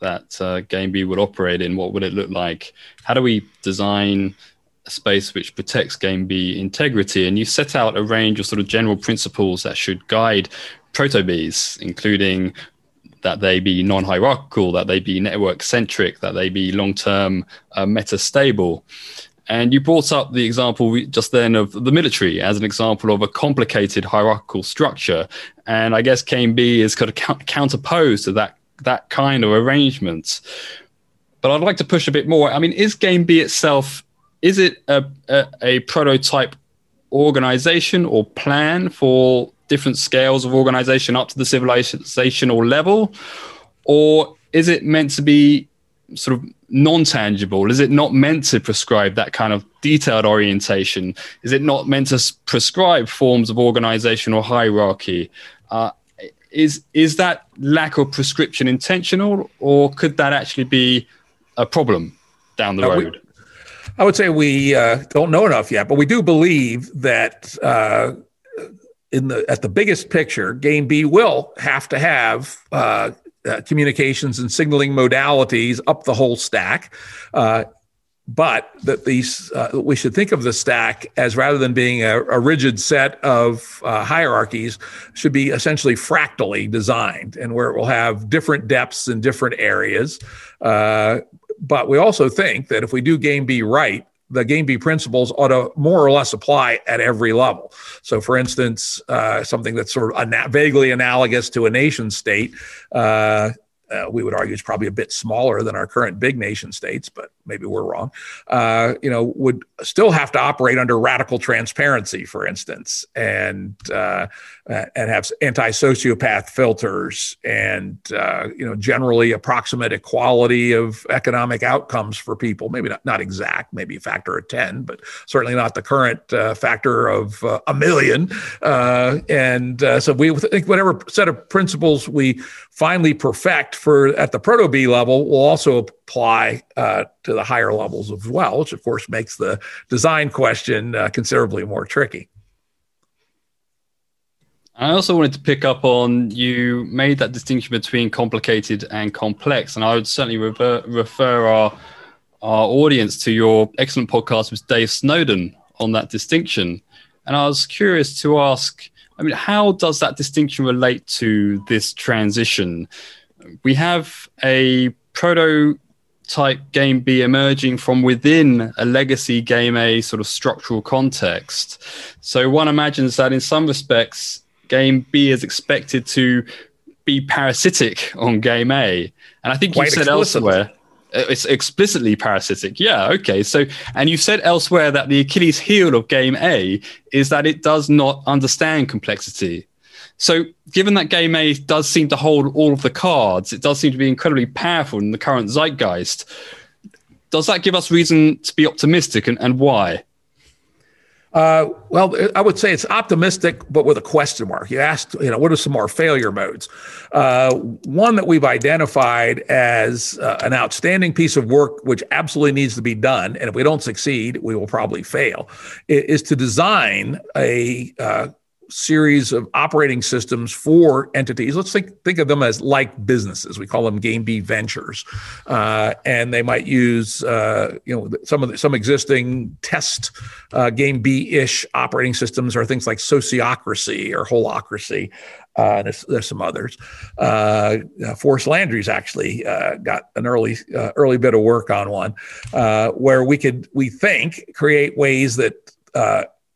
that uh, Game B would operate in? What would it look like? How do we design a space which protects Game B integrity? And you set out a range of sort of general principles that should guide proto Bs, including that they be non-hierarchical, that they be network-centric, that they be long-term uh, meta-stable. And you brought up the example just then of the military as an example of a complicated hierarchical structure. And I guess Game B is kind of counterposed to that, that kind of arrangement. But I'd like to push a bit more. I mean, is Game B itself, is it a, a, a prototype organization or plan for different scales of organization up to the civilizational level? Or is it meant to be sort of non-tangible? Is it not meant to prescribe that kind of detailed orientation? Is it not meant to prescribe forms of organizational hierarchy? Uh, is is that lack of prescription intentional, or could that actually be a problem down the road? We, I would say we uh, don't know enough yet, but we do believe that uh, in the at the biggest picture, Game B will have to have uh, uh, communications and signaling modalities up the whole stack. Uh, but that these uh, we should think of the stack as rather than being a, a rigid set of uh, hierarchies should be essentially fractally designed and where it will have different depths in different areas uh, but we also think that if we do game b right the game B principles ought to more or less apply at every level. So, for instance, uh, something that's sort of ana- vaguely analogous to a nation state, uh, uh, we would argue is probably a bit smaller than our current big nation states, but maybe we're wrong. Uh, you know, would still have to operate under radical transparency, for instance, and uh, and have anti-sociopath filters, and uh, you know, generally approximate equality of economic outcomes for people. Maybe not not exact, maybe a factor of ten, but certainly not the current uh, factor of uh, a million. and so we think whatever set of principles we finally perfect for at the proto B level will also apply uh, to the higher levels as well, which of course makes the design question uh, considerably more tricky. I also wanted to pick up on you made that distinction between complicated and complex, and I would certainly refer, refer our our audience to your excellent podcast with Dave Snowden on that distinction. And I was curious to ask I mean, how does that distinction relate to this transition? We have a prototype game B emerging from within a legacy game A sort of structural context. So one imagines that in some respects, game B is expected to be parasitic on game A. And I think you said elsewhere it's explicitly parasitic. Yeah, okay. So, and you said elsewhere that the Achilles heel of game A is that it does not understand complexity. So, given that game A does seem to hold all of the cards, it does seem to be incredibly powerful in the current zeitgeist. Does that give us reason to be optimistic and, and why? Uh, well, I would say it's optimistic, but with a question mark. You asked, you know, what are some more failure modes? Uh, one that we've identified as uh, an outstanding piece of work, which absolutely needs to be done, and if we don't succeed, we will probably fail, is to design a uh, series of operating systems for entities. Let's think think of them as like businesses. We call them Game B ventures, uh, and they might use uh, you know some of the, some existing test uh, Game B ish operating systems or things like Sociocracy or Holacracy. Uh, there's, there's, some others. Uh, uh, Forrest Landry's actually uh, got an early uh, early bit of work on one, uh, where we could we think create ways that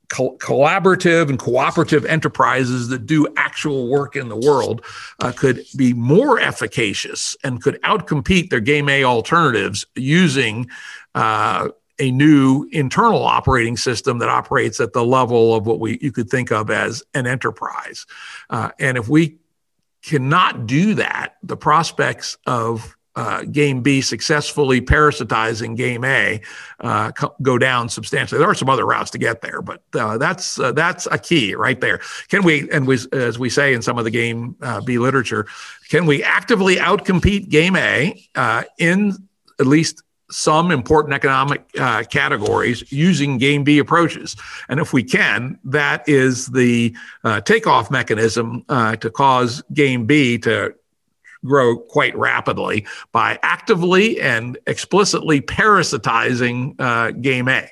co- collaborative and cooperative enterprises that do actual work in the world uh, could be more efficacious and could outcompete their game A alternatives using uh, a new internal operating system that operates at the level of what we you could think of as an enterprise. Uh, and if we cannot do that, the prospects of uh, game B successfully parasitizing game A uh, co- go down substantially. There are some other routes to get there, but uh, that's uh, that's a key right there. Can we, and we, as we say in some of the game uh, B literature, can we actively outcompete game A uh, in at least some important economic categories using game B approaches? And if we can, that is the takeoff mechanism to cause game B to grow quite rapidly by actively and explicitly parasitizing uh, game A.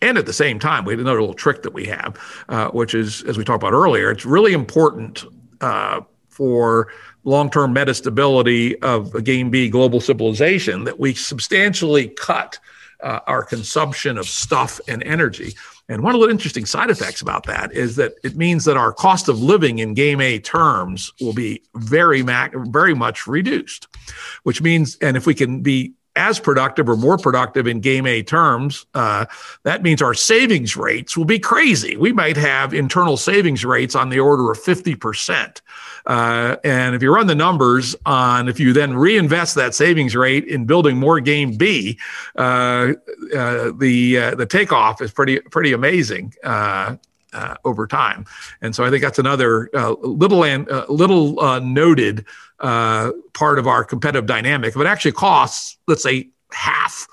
And at the same time, we have another little trick that we have, uh, which is, as we talked about earlier, it's really important uh, for long-term metastability of a game B global civilization that we substantially cut uh, our consumption of stuff and energy. And one of the interesting side effects about that is that it means that our cost of living in game A terms will be very, very much reduced, which means, and if we can be as productive or more productive in game A terms, uh, that means our savings rates will be crazy. We might have internal savings rates on the order of 50%. Uh, and if you run the numbers on, if you then reinvest that savings rate in building more game B, uh, uh the uh, the takeoff is pretty pretty amazing. Uh, over time, and so I think that's another little and little noted part of our competitive dynamic. If it actually costs, let's say, half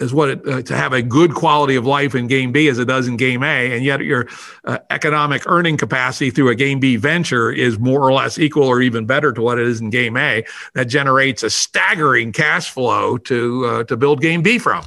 is what it, uh, to have a good quality of life in game B as it does in game A, and yet your uh, economic earning capacity through a game B venture is more or less equal or even better to what it is in game A. That generates a staggering cash flow to uh, to build game B from.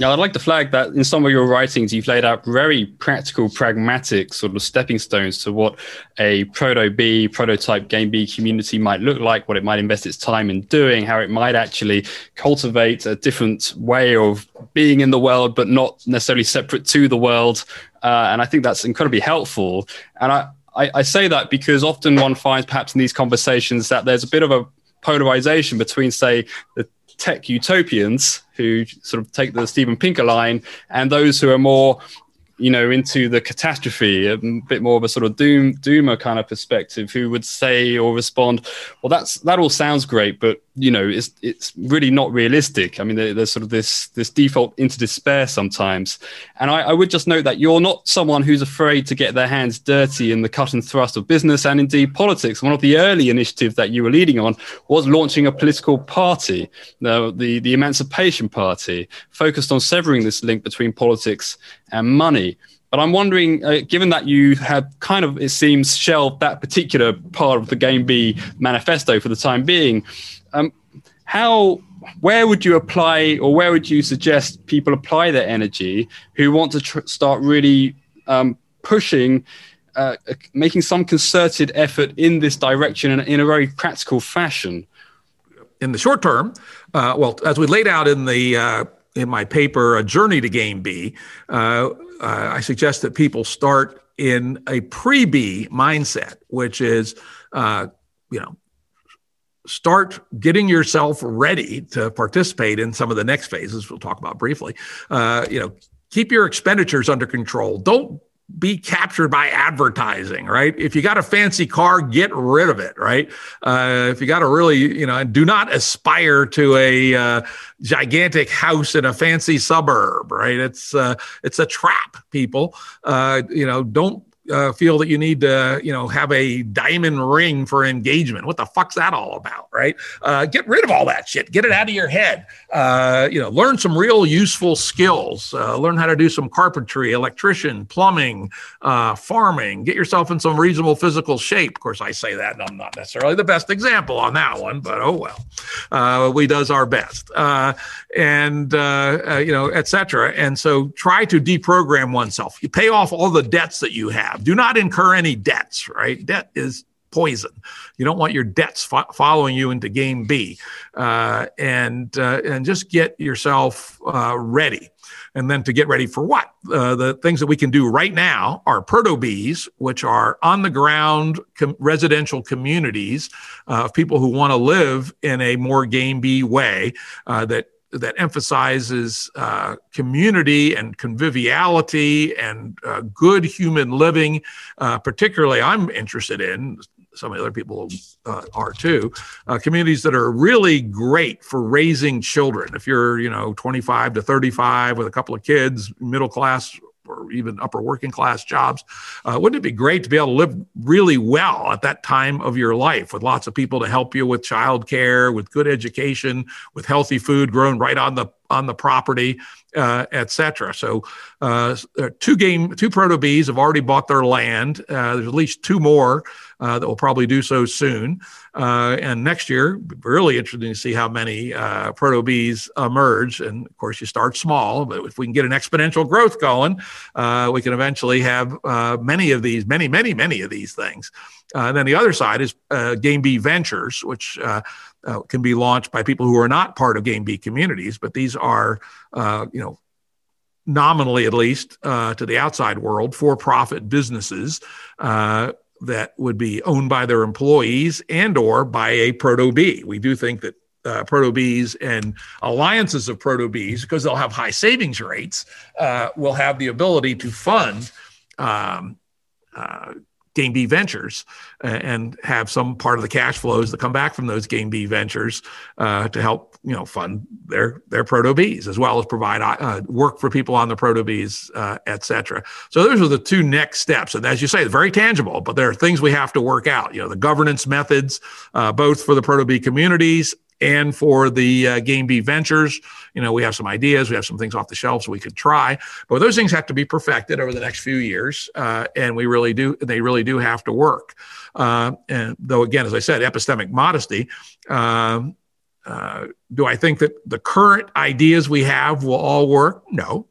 Yeah, I'd like to flag that in some of your writings, you've laid out very practical, pragmatic sort of stepping stones to what a proto B, prototype game B community might look like, what it might invest its time in doing, how it might actually cultivate a different way of being in the world, but not necessarily separate to the world. Uh, and I think that's incredibly helpful. And I, I, I say that because often one finds perhaps in these conversations that there's a bit of a polarization between, say, the tech utopians who sort of take the Steven Pinker line and those who are more you know, into the catastrophe, a bit more of a sort of doom doomer kind of perspective, who would say or respond, "Well, that's that all sounds great, but you know, it's it's really not realistic." I mean, there, there's sort of this this default into despair sometimes, and I, I, would just note that you're not someone who's afraid to get their hands dirty in the cut and thrust of business and indeed politics. One of the early initiatives that you were leading on was launching a political party, the the, the Emancipation Party, focused on severing this link between politics and money. But I'm wondering, uh, given that you have kind of, it seems, shelved that particular part of the Game B manifesto for the time being, um, how, where would you apply, or where would you suggest people apply their energy who want to tr- start really um, pushing, uh, making some concerted effort in this direction in, in a very practical fashion? In the short term, uh, well, as we laid out in the uh, in my paper, A Journey to Game B, uh, uh, I suggest that people start in a pre B mindset, which is, uh, you know, start getting yourself ready to participate in some of the next phases we'll talk about briefly. Uh, you know, keep your expenditures under control. Don't be captured by advertising, right? If you got a fancy car, get rid of it, right? Uh, if you got a really, you know, do not aspire to a uh, gigantic house in a fancy suburb, right? It's uh, it's a trap, people. Uh, you know, don't uh, feel that you need to, you know, have a diamond ring for engagement. What the fuck's that all about, right? Uh, get rid of all that shit. Get it out of your head. Uh, you know, learn some real useful skills. Uh, learn how to do some carpentry, electrician, plumbing, uh, farming. Get yourself in some reasonable physical shape. Of course, I say that, and I'm not necessarily the best example on that one, but oh well. Uh, we does our best, and you know, etc. And so, try to deprogram oneself. You pay off all the debts that you have have. Do not incur any debts, right? Debt is poison. You don't want your debts fo- following you into game B, uh, and uh, and just get yourself uh, ready. And then to get ready for what? Uh, the things that we can do right now are proto-Bs, which are on the ground com- residential communities uh, of people who want to live in a more game B way uh, that that emphasizes uh, community and conviviality and uh, good human living. Uh, particularly, I'm interested in some other people uh, are too. Uh, communities that are really great for raising children. If you're, you know, 25 to 35 with a couple of kids, middle class or even upper working class jobs. Uh, wouldn't it be great to be able to live really well at that time of your life with lots of people to help you with childcare, with good education, with healthy food grown right on the on the property, uh, etc. So, uh, two game two proto Bs have already bought their land. Uh, there's at least two more uh, that will probably do so soon. Uh, and next year, really interesting to see how many uh, proto Bs emerge. And of course, you start small, but if we can get an exponential growth going, we can eventually have many of these, many, many, many of these things. and then the other side is Game B Ventures, which uh, can be launched by people who are not part of Game B communities, but these are, uh, you know, nominally at least uh, to the outside world, for-profit businesses uh, that would be owned by their employees and or by a proto B. We do think that uh, proto Bs and alliances of proto Bs, because they'll have high savings rates, uh, will have the ability to fund um, uh, Game B ventures uh, and have some part of the cash flows that come back from those Game B ventures uh, to help you know fund their their proto Bs as well as provide uh, work for people on the proto Bs, uh, et cetera. So those are the two next steps, and as you say, very tangible, but there are things we have to work out. You know, the governance methods, uh, both for the proto B communities and for the uh, Game B ventures. You know, we have some ideas, we have some things off the shelf so we could try, but those things have to be perfected over the next few years, uh, and we really do. They really do have to work. Uh, and though, again, as I said, epistemic modesty. Um, uh, do I think that the current ideas we have will all work? No.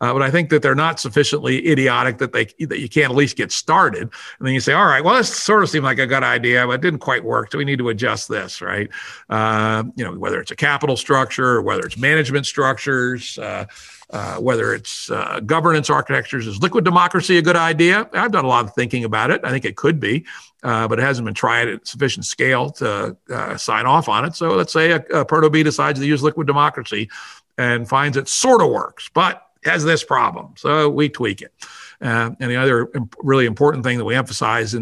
Uh, but I think that they're not sufficiently idiotic that they that you can't at least get started. And then you say, all right, well, this sort of seemed like a good idea, but it didn't quite work. So we need to adjust this, right? Uh, you know, whether it's a capital structure, whether it's management structures. Uh, uh, whether it's uh, governance architectures. Is liquid democracy a good idea? I've done a lot of thinking about it. I think it could be, uh, but it hasn't been tried at sufficient scale to uh, sign off on it. So let's say a, a Proto B decides to use liquid democracy and finds it sort of works, but has this problem. So we tweak it. Uh, and the other imp- really important thing that we emphasize uh,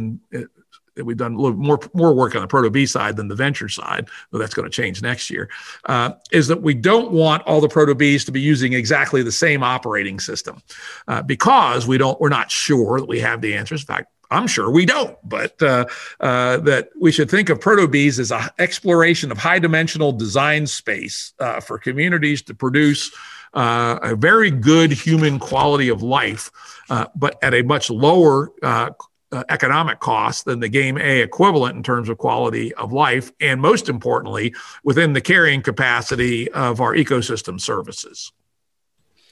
that we've done a little more more work on the proto B side than the venture side, though that's going to change next year, uh, is that we don't want all the proto Bs to be using exactly the same operating system uh, because we don't we're not sure that we have the answers. In fact, I'm sure we don't, but uh, uh, that we should think of proto-Bs as an exploration of high dimensional design space uh, for communities to produce uh, a very good human quality of life, uh, but at a much lower uh, uh, economic cost than the game A equivalent in terms of quality of life, and most importantly, within the carrying capacity of our ecosystem services.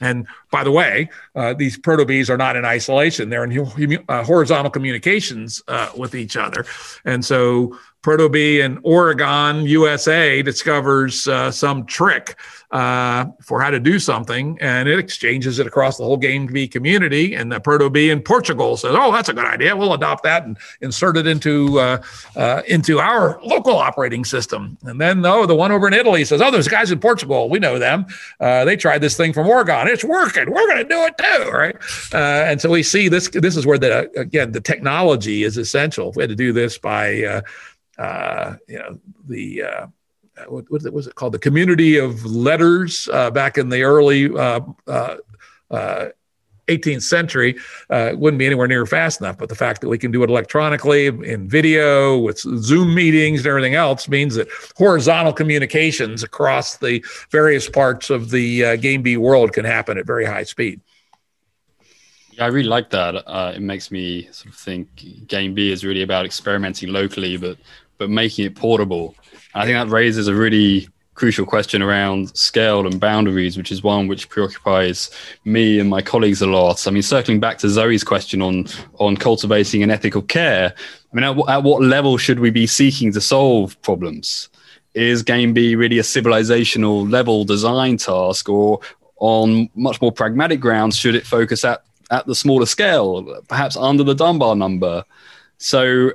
And by the way, uh, these proto Bs are not in isolation; they're in uh, horizontal communications uh, with each other. And so, proto B in Oregon, USA, discovers uh, some trick uh, for how to do something, and it exchanges it across the whole Game B community. And the Proto B in Portugal says, "Oh, that's a good idea. We'll adopt that and insert it into uh, uh, into our local operating system." And then, oh, the one over in Italy says, "Oh, there's guys in Portugal. We know them. Uh, they tried this thing from Oregon. It's working. We're going to do it too, right?" Uh, and so we see this. This is where the again the technology is essential. If we had to do this by uh, you know the what, what, was it called? The community of letters uh, back in the early 18th uh, uh, century uh, wouldn't be anywhere near fast enough. But the fact that we can do it electronically in video with Zoom meetings and everything else means that horizontal communications across the various parts of the Game B world can happen at very high speed. Yeah, I really like that. Uh, it makes me sort of think Game B is really about experimenting locally, but but making it portable. I think that raises a really crucial question around scale and boundaries, which is one which preoccupies me and my colleagues a lot. I mean, circling back to Zoe's question on on cultivating an ethical care, I mean, at, at what level should we be seeking to solve problems? Is Game B really a civilizational level design task, or on much more pragmatic grounds, should it focus at at the smaller scale, perhaps under the Dunbar number? So,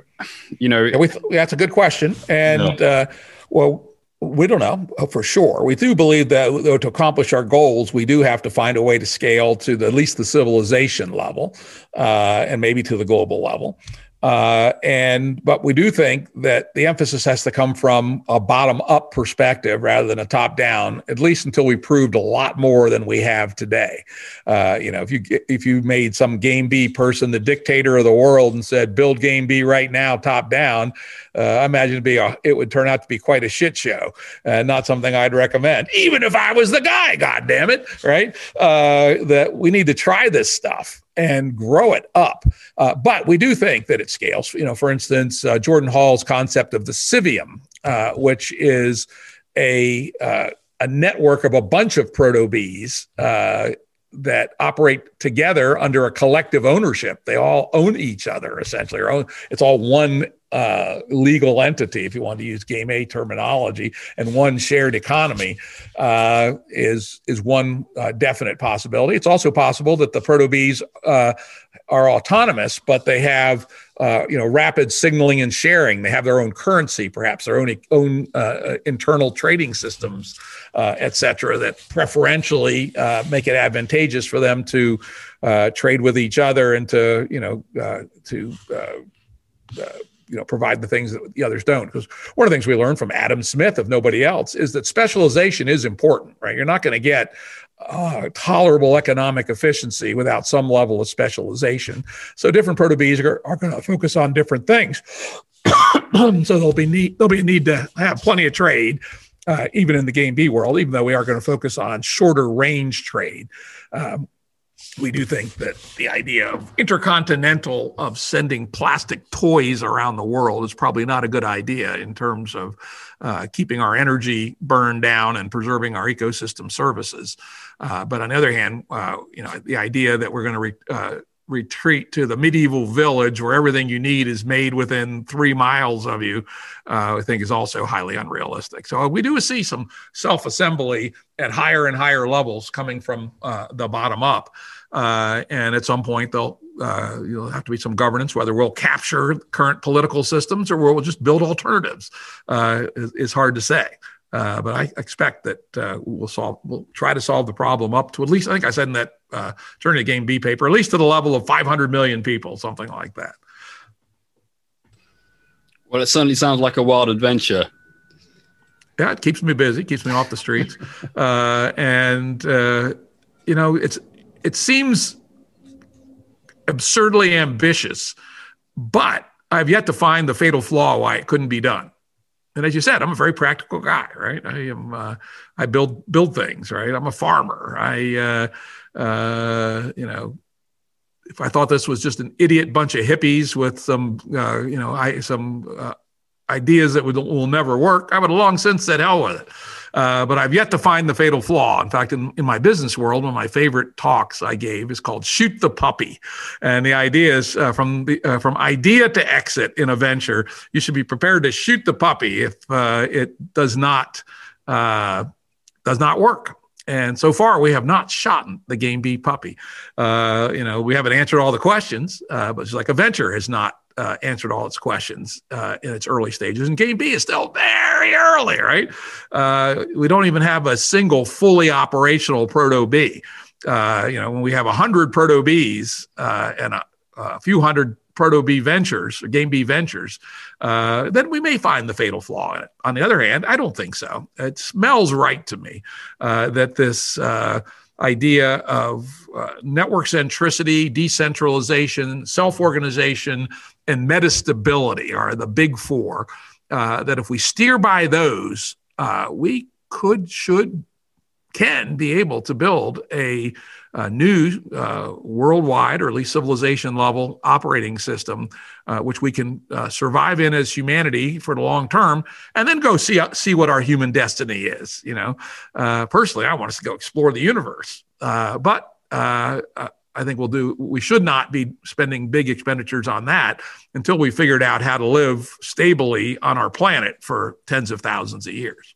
you know, yeah, we, that's a good question, and no. uh, well, we don't know for sure. We do believe that though, to accomplish our goals, we do have to find a way to scale to the, at least the civilization level, uh, and maybe to the global level. Uh, and but we do think that the emphasis has to come from a bottom up perspective rather than a top down at least until we proved a lot more than we have today uh, you know if you if you made some game b person the dictator of the world and said build game b right now top down uh, I imagine it'd be a, it would turn out to be quite a shit show, and not something I'd recommend, even if I was the guy. God damn it, right? Uh, that we need to try this stuff and grow it up. Uh, but we do think that it scales. You know, for instance, uh, Jordan Hall's concept of the civium, uh, which is a uh, a network of a bunch of proto Bs uh, that operate together under a collective ownership. They all own each other essentially. Or own, it's all one uh, legal entity, if you want to use Game A terminology, and one shared economy uh, is is one uh, definite possibility. It's also possible that the proto Bs uh, are autonomous, but they have uh, you know rapid signaling and sharing. They have their own currency, perhaps their own own uh, internal trading systems, et cetera, that preferentially make it advantageous for them to trade with each other and to you know to you know provide the things that the others don't. Because one of the things we learned from adam smith if nobody else is that specialization is important right? You're not going to get uh, tolerable economic efficiency without some level of specialization. So different proto-Bs are, are going to focus on different things. [CLEARS THROAT] So there'll be need there'll be a need to have plenty of trade uh, even in the game b world even though we are going to focus on shorter range trade. Um, we do think that the idea of intercontinental of sending plastic toys around the world is probably not a good idea in terms of uh, keeping our energy burned down and preserving our ecosystem services. Uh, but on the other hand, uh, you know, the idea that we're going to re- uh, retreat to the medieval village where everything you need is made within three miles of you, uh, I think is also highly unrealistic. So we do see some self-assembly at higher and higher levels coming from uh, the bottom up. Uh, and at some point, there'll uh, you'll have to be some governance, whether we'll capture current political systems or we'll just build alternatives. Uh, is, is, hard to say. Uh, but I expect that uh, we'll solve. We'll try to solve the problem up to at least. I think I said in that uh, Journey to Game B paper, at least to the level of 500 million people, something like that. Well, it certainly sounds like a wild adventure. Yeah, it keeps me busy, keeps me off the streets, [LAUGHS] uh, and uh, you know, it's it seems absurdly ambitious, but I've yet to find the fatal flaw why it couldn't be done. And as you said, I'm a very practical guy, right? I am. Uh, I build build things, right? I'm a farmer. I, uh, uh, you know, if I thought this was just an idiot bunch of hippies with some, uh, you know, I some uh, ideas that would, will never work, I would have long since said hell with it. Uh, but I've yet to find the fatal flaw. In fact, in, in my business world, one of my favorite talks I gave is called "Shoot the Puppy," and the idea is uh, from the uh, from idea to exit in a venture, you should be prepared to shoot the puppy if uh, it does not uh, does not work. And so far, we have not shot the Game B puppy. Uh, you know, we haven't answered all the questions, but it's like a venture has not uh, answered all its questions uh, in its early stages. And Game B is still very early, right? Uh, we don't even have a single fully operational Proto B. Uh, you know, when we have 100 Proto Bs and a, a few hundred Proto B ventures, Game B ventures, uh, then we may find the fatal flaw in it. On the other hand, I don't think so. It smells right to me uh, that this uh, idea of uh, network centricity, decentralization, self organization, and metastability are the big four. Uh, that if we steer by those, uh, we could, should, can be able to build a uh, new uh, worldwide, or at least civilization level operating system, uh, which we can uh, survive in as humanity for the long term, and then go see see what our human destiny is. You know, uh, personally, I want us to go explore the universe, uh, but I think we'll do. We should not be spending big expenditures on that until we figured out how to live stably on our planet for tens of thousands of years.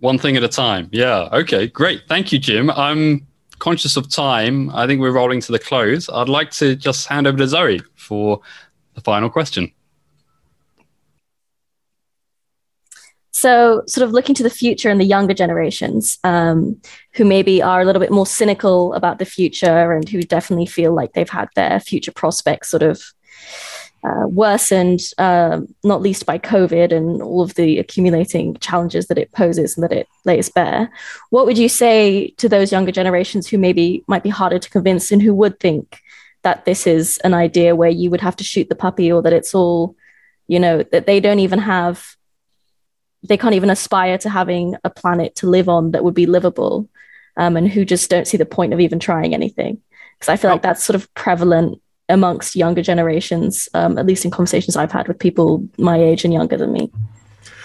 One thing at a time. Yeah. Okay. Great. Thank you, Jim. I'm conscious of time. I think we're rolling to the close. I'd like to just hand over to Zoe for the final question. So, sort of looking to the future and the younger generations um, who maybe are a little bit more cynical about the future and who definitely feel like they've had their future prospects sort of uh, worsened, uh, not least by COVID and all of the accumulating challenges that it poses and that it lays bare. What would you say to those younger generations who maybe might be harder to convince and who would think that this is an idea where you would have to shoot the puppy or that it's all, you know, that they don't even have, they can't even aspire to having a planet to live on that would be livable um, and who just don't see the point of even trying anything? Because I feel like that's sort of prevalent amongst younger generations, um, at least in conversations I've had with people my age and younger than me.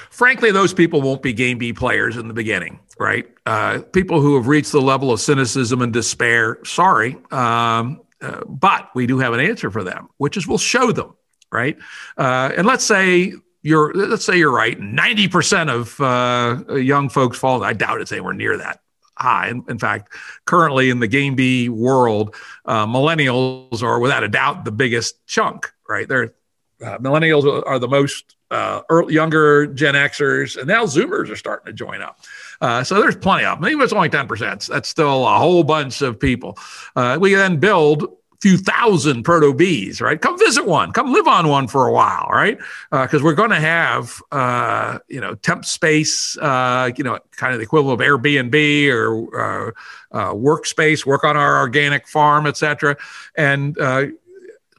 Frankly, those people won't be game B players in the beginning, right? Uh, people who have reached the level of cynicism and despair, sorry, um, uh, but we do have an answer for them, which is we'll show them, right? Uh, and let's say you're let's say you're right 90% of uh, young folks fall i doubt it's anywhere near that high. In, in, fact, currently in the Game B world, uh, millennials are without a doubt the biggest chunk, right? They're uh, millennials are the most uh, early, younger Gen Xers, and now Zoomers are starting to join up. Uh, so there's plenty of them. Even if it's only 10%, that's still a whole bunch of people. Uh, we then build few thousand proto Bs, right? Come visit one, come live on one for a while, right? Because uh, we're going to have, uh, you know, temp space, uh, you know, kind of the equivalent of Airbnb or uh, uh, workspace, work on our organic farm, etc. And uh,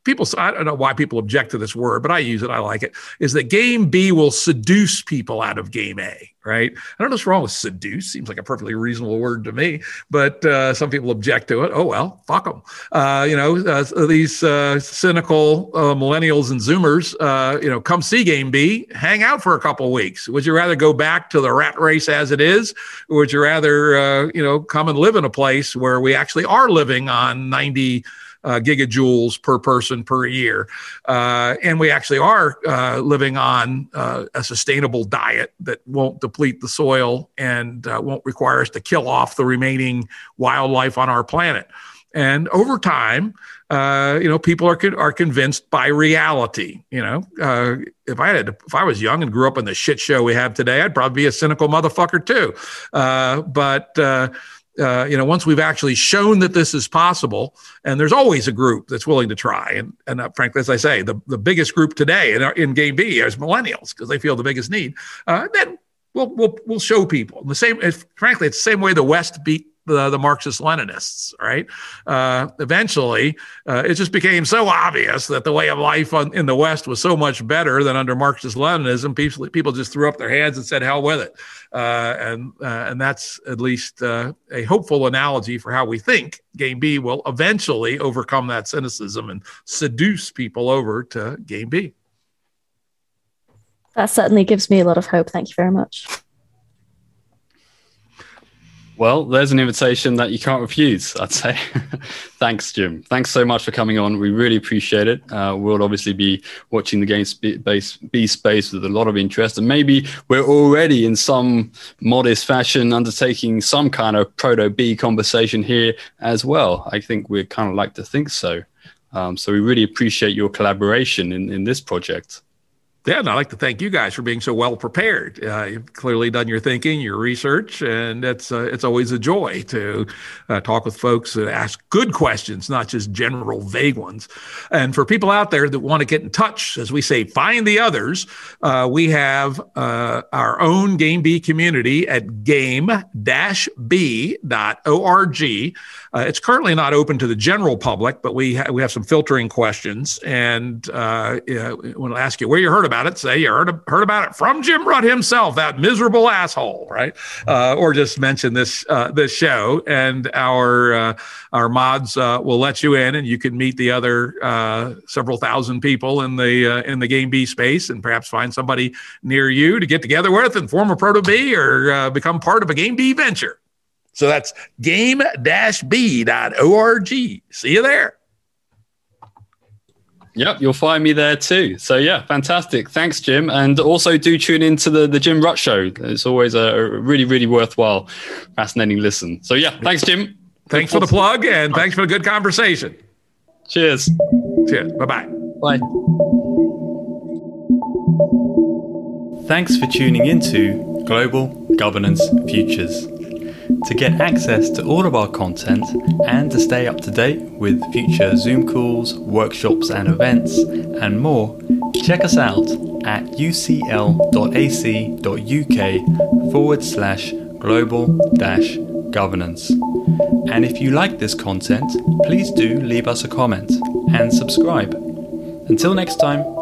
people i don't know why people object to this word but i use it i like it is that game b will seduce people out of game a right? I don't know what's wrong with seduce seems like a perfectly reasonable word to me but uh, some people object to it oh well fuck them uh, you know uh, these uh, cynical uh, millennials and zoomers uh, you know come see game b hang out for a couple weeks. Would you rather go back to the rat race as it is? Or would you rather you know come and live in a place where we actually are living on 90 uh, gigajoules per person per year. Uh, and we actually are uh, living on uh, a sustainable diet that won't deplete the soil and uh, won't require us to kill off the remaining wildlife on our planet. And over time, uh, you know, people are are convinced by reality. You know, uh, if I had, if I was young and grew up in the shit show we have today, I'd probably be a cynical motherfucker too. Uh, but uh, you know, once we've actually shown that this is possible, and there's always a group that's willing to try. And, and uh, frankly, as I say, the, the biggest group today in, in Game B is millennials because they feel the biggest need. Uh, then we'll, we'll, we'll show people. The same, frankly, it's the same way the West beat the, the Marxist Leninists, right? Uh, eventually, uh, it just became so obvious that the way of life on, in the West was so much better than under Marxist Leninism. People, people just threw up their hands and said, hell with it. Uh, and, uh, and that's at least uh, a hopeful analogy for how we think Game B will eventually overcome that cynicism and seduce people over to Game B. That certainly gives me a lot of hope. Thank you very much. Well, there's an invitation that you can't refuse, I'd say. [LAUGHS] Thanks, Jim. Thanks so much for coming on. We really appreciate it. Uh, we'll obviously be watching the game space, B space with a lot of interest. And maybe we're already in some modest fashion undertaking some kind of proto B conversation here as well. I think we'd kind of like to think so. Um, so we really appreciate your collaboration in, in this project. Yeah, and I'd like to thank you guys for being so well prepared. Uh, you've clearly done your thinking, your research, and it's uh, it's always a joy to uh, talk with folks that ask good questions, not just general vague ones. And for people out there that want to get in touch, as we say, find the others. Uh, we have uh, our own Game B community at game-b.org. Uh, it's currently not open to the general public, but we ha- we have some filtering questions, and uh, yeah, we'll ask you where you heard about it. Say you heard heard about it from Jim Rutt himself, that miserable asshole, right? Uh, or just mention this uh, this show, and our uh, our mods uh, will let you in, and you can meet the other several thousand people in the in the Game B space, and perhaps find somebody near you to get together with and form a Proto B or become part of a Game B venture. So that's game-b.org. See you there. Yep, you'll find me there too. So yeah, fantastic. Thanks, Jim. And also do tune into the, the Jim Rutt show. It's always a really, really worthwhile, fascinating listen. So yeah, thanks, Jim. Thanks for the plug and thanks for the good conversation. Cheers. Cheers. Bye-bye. Bye. Thanks for tuning into Global Governance Futures. To get access to all of our content and to stay up to date with future Zoom calls, workshops, and events, and more, check us out at ucl.ac.uk forward slash global dash governance. And if you like this content, please do leave us a comment and subscribe. Until next time.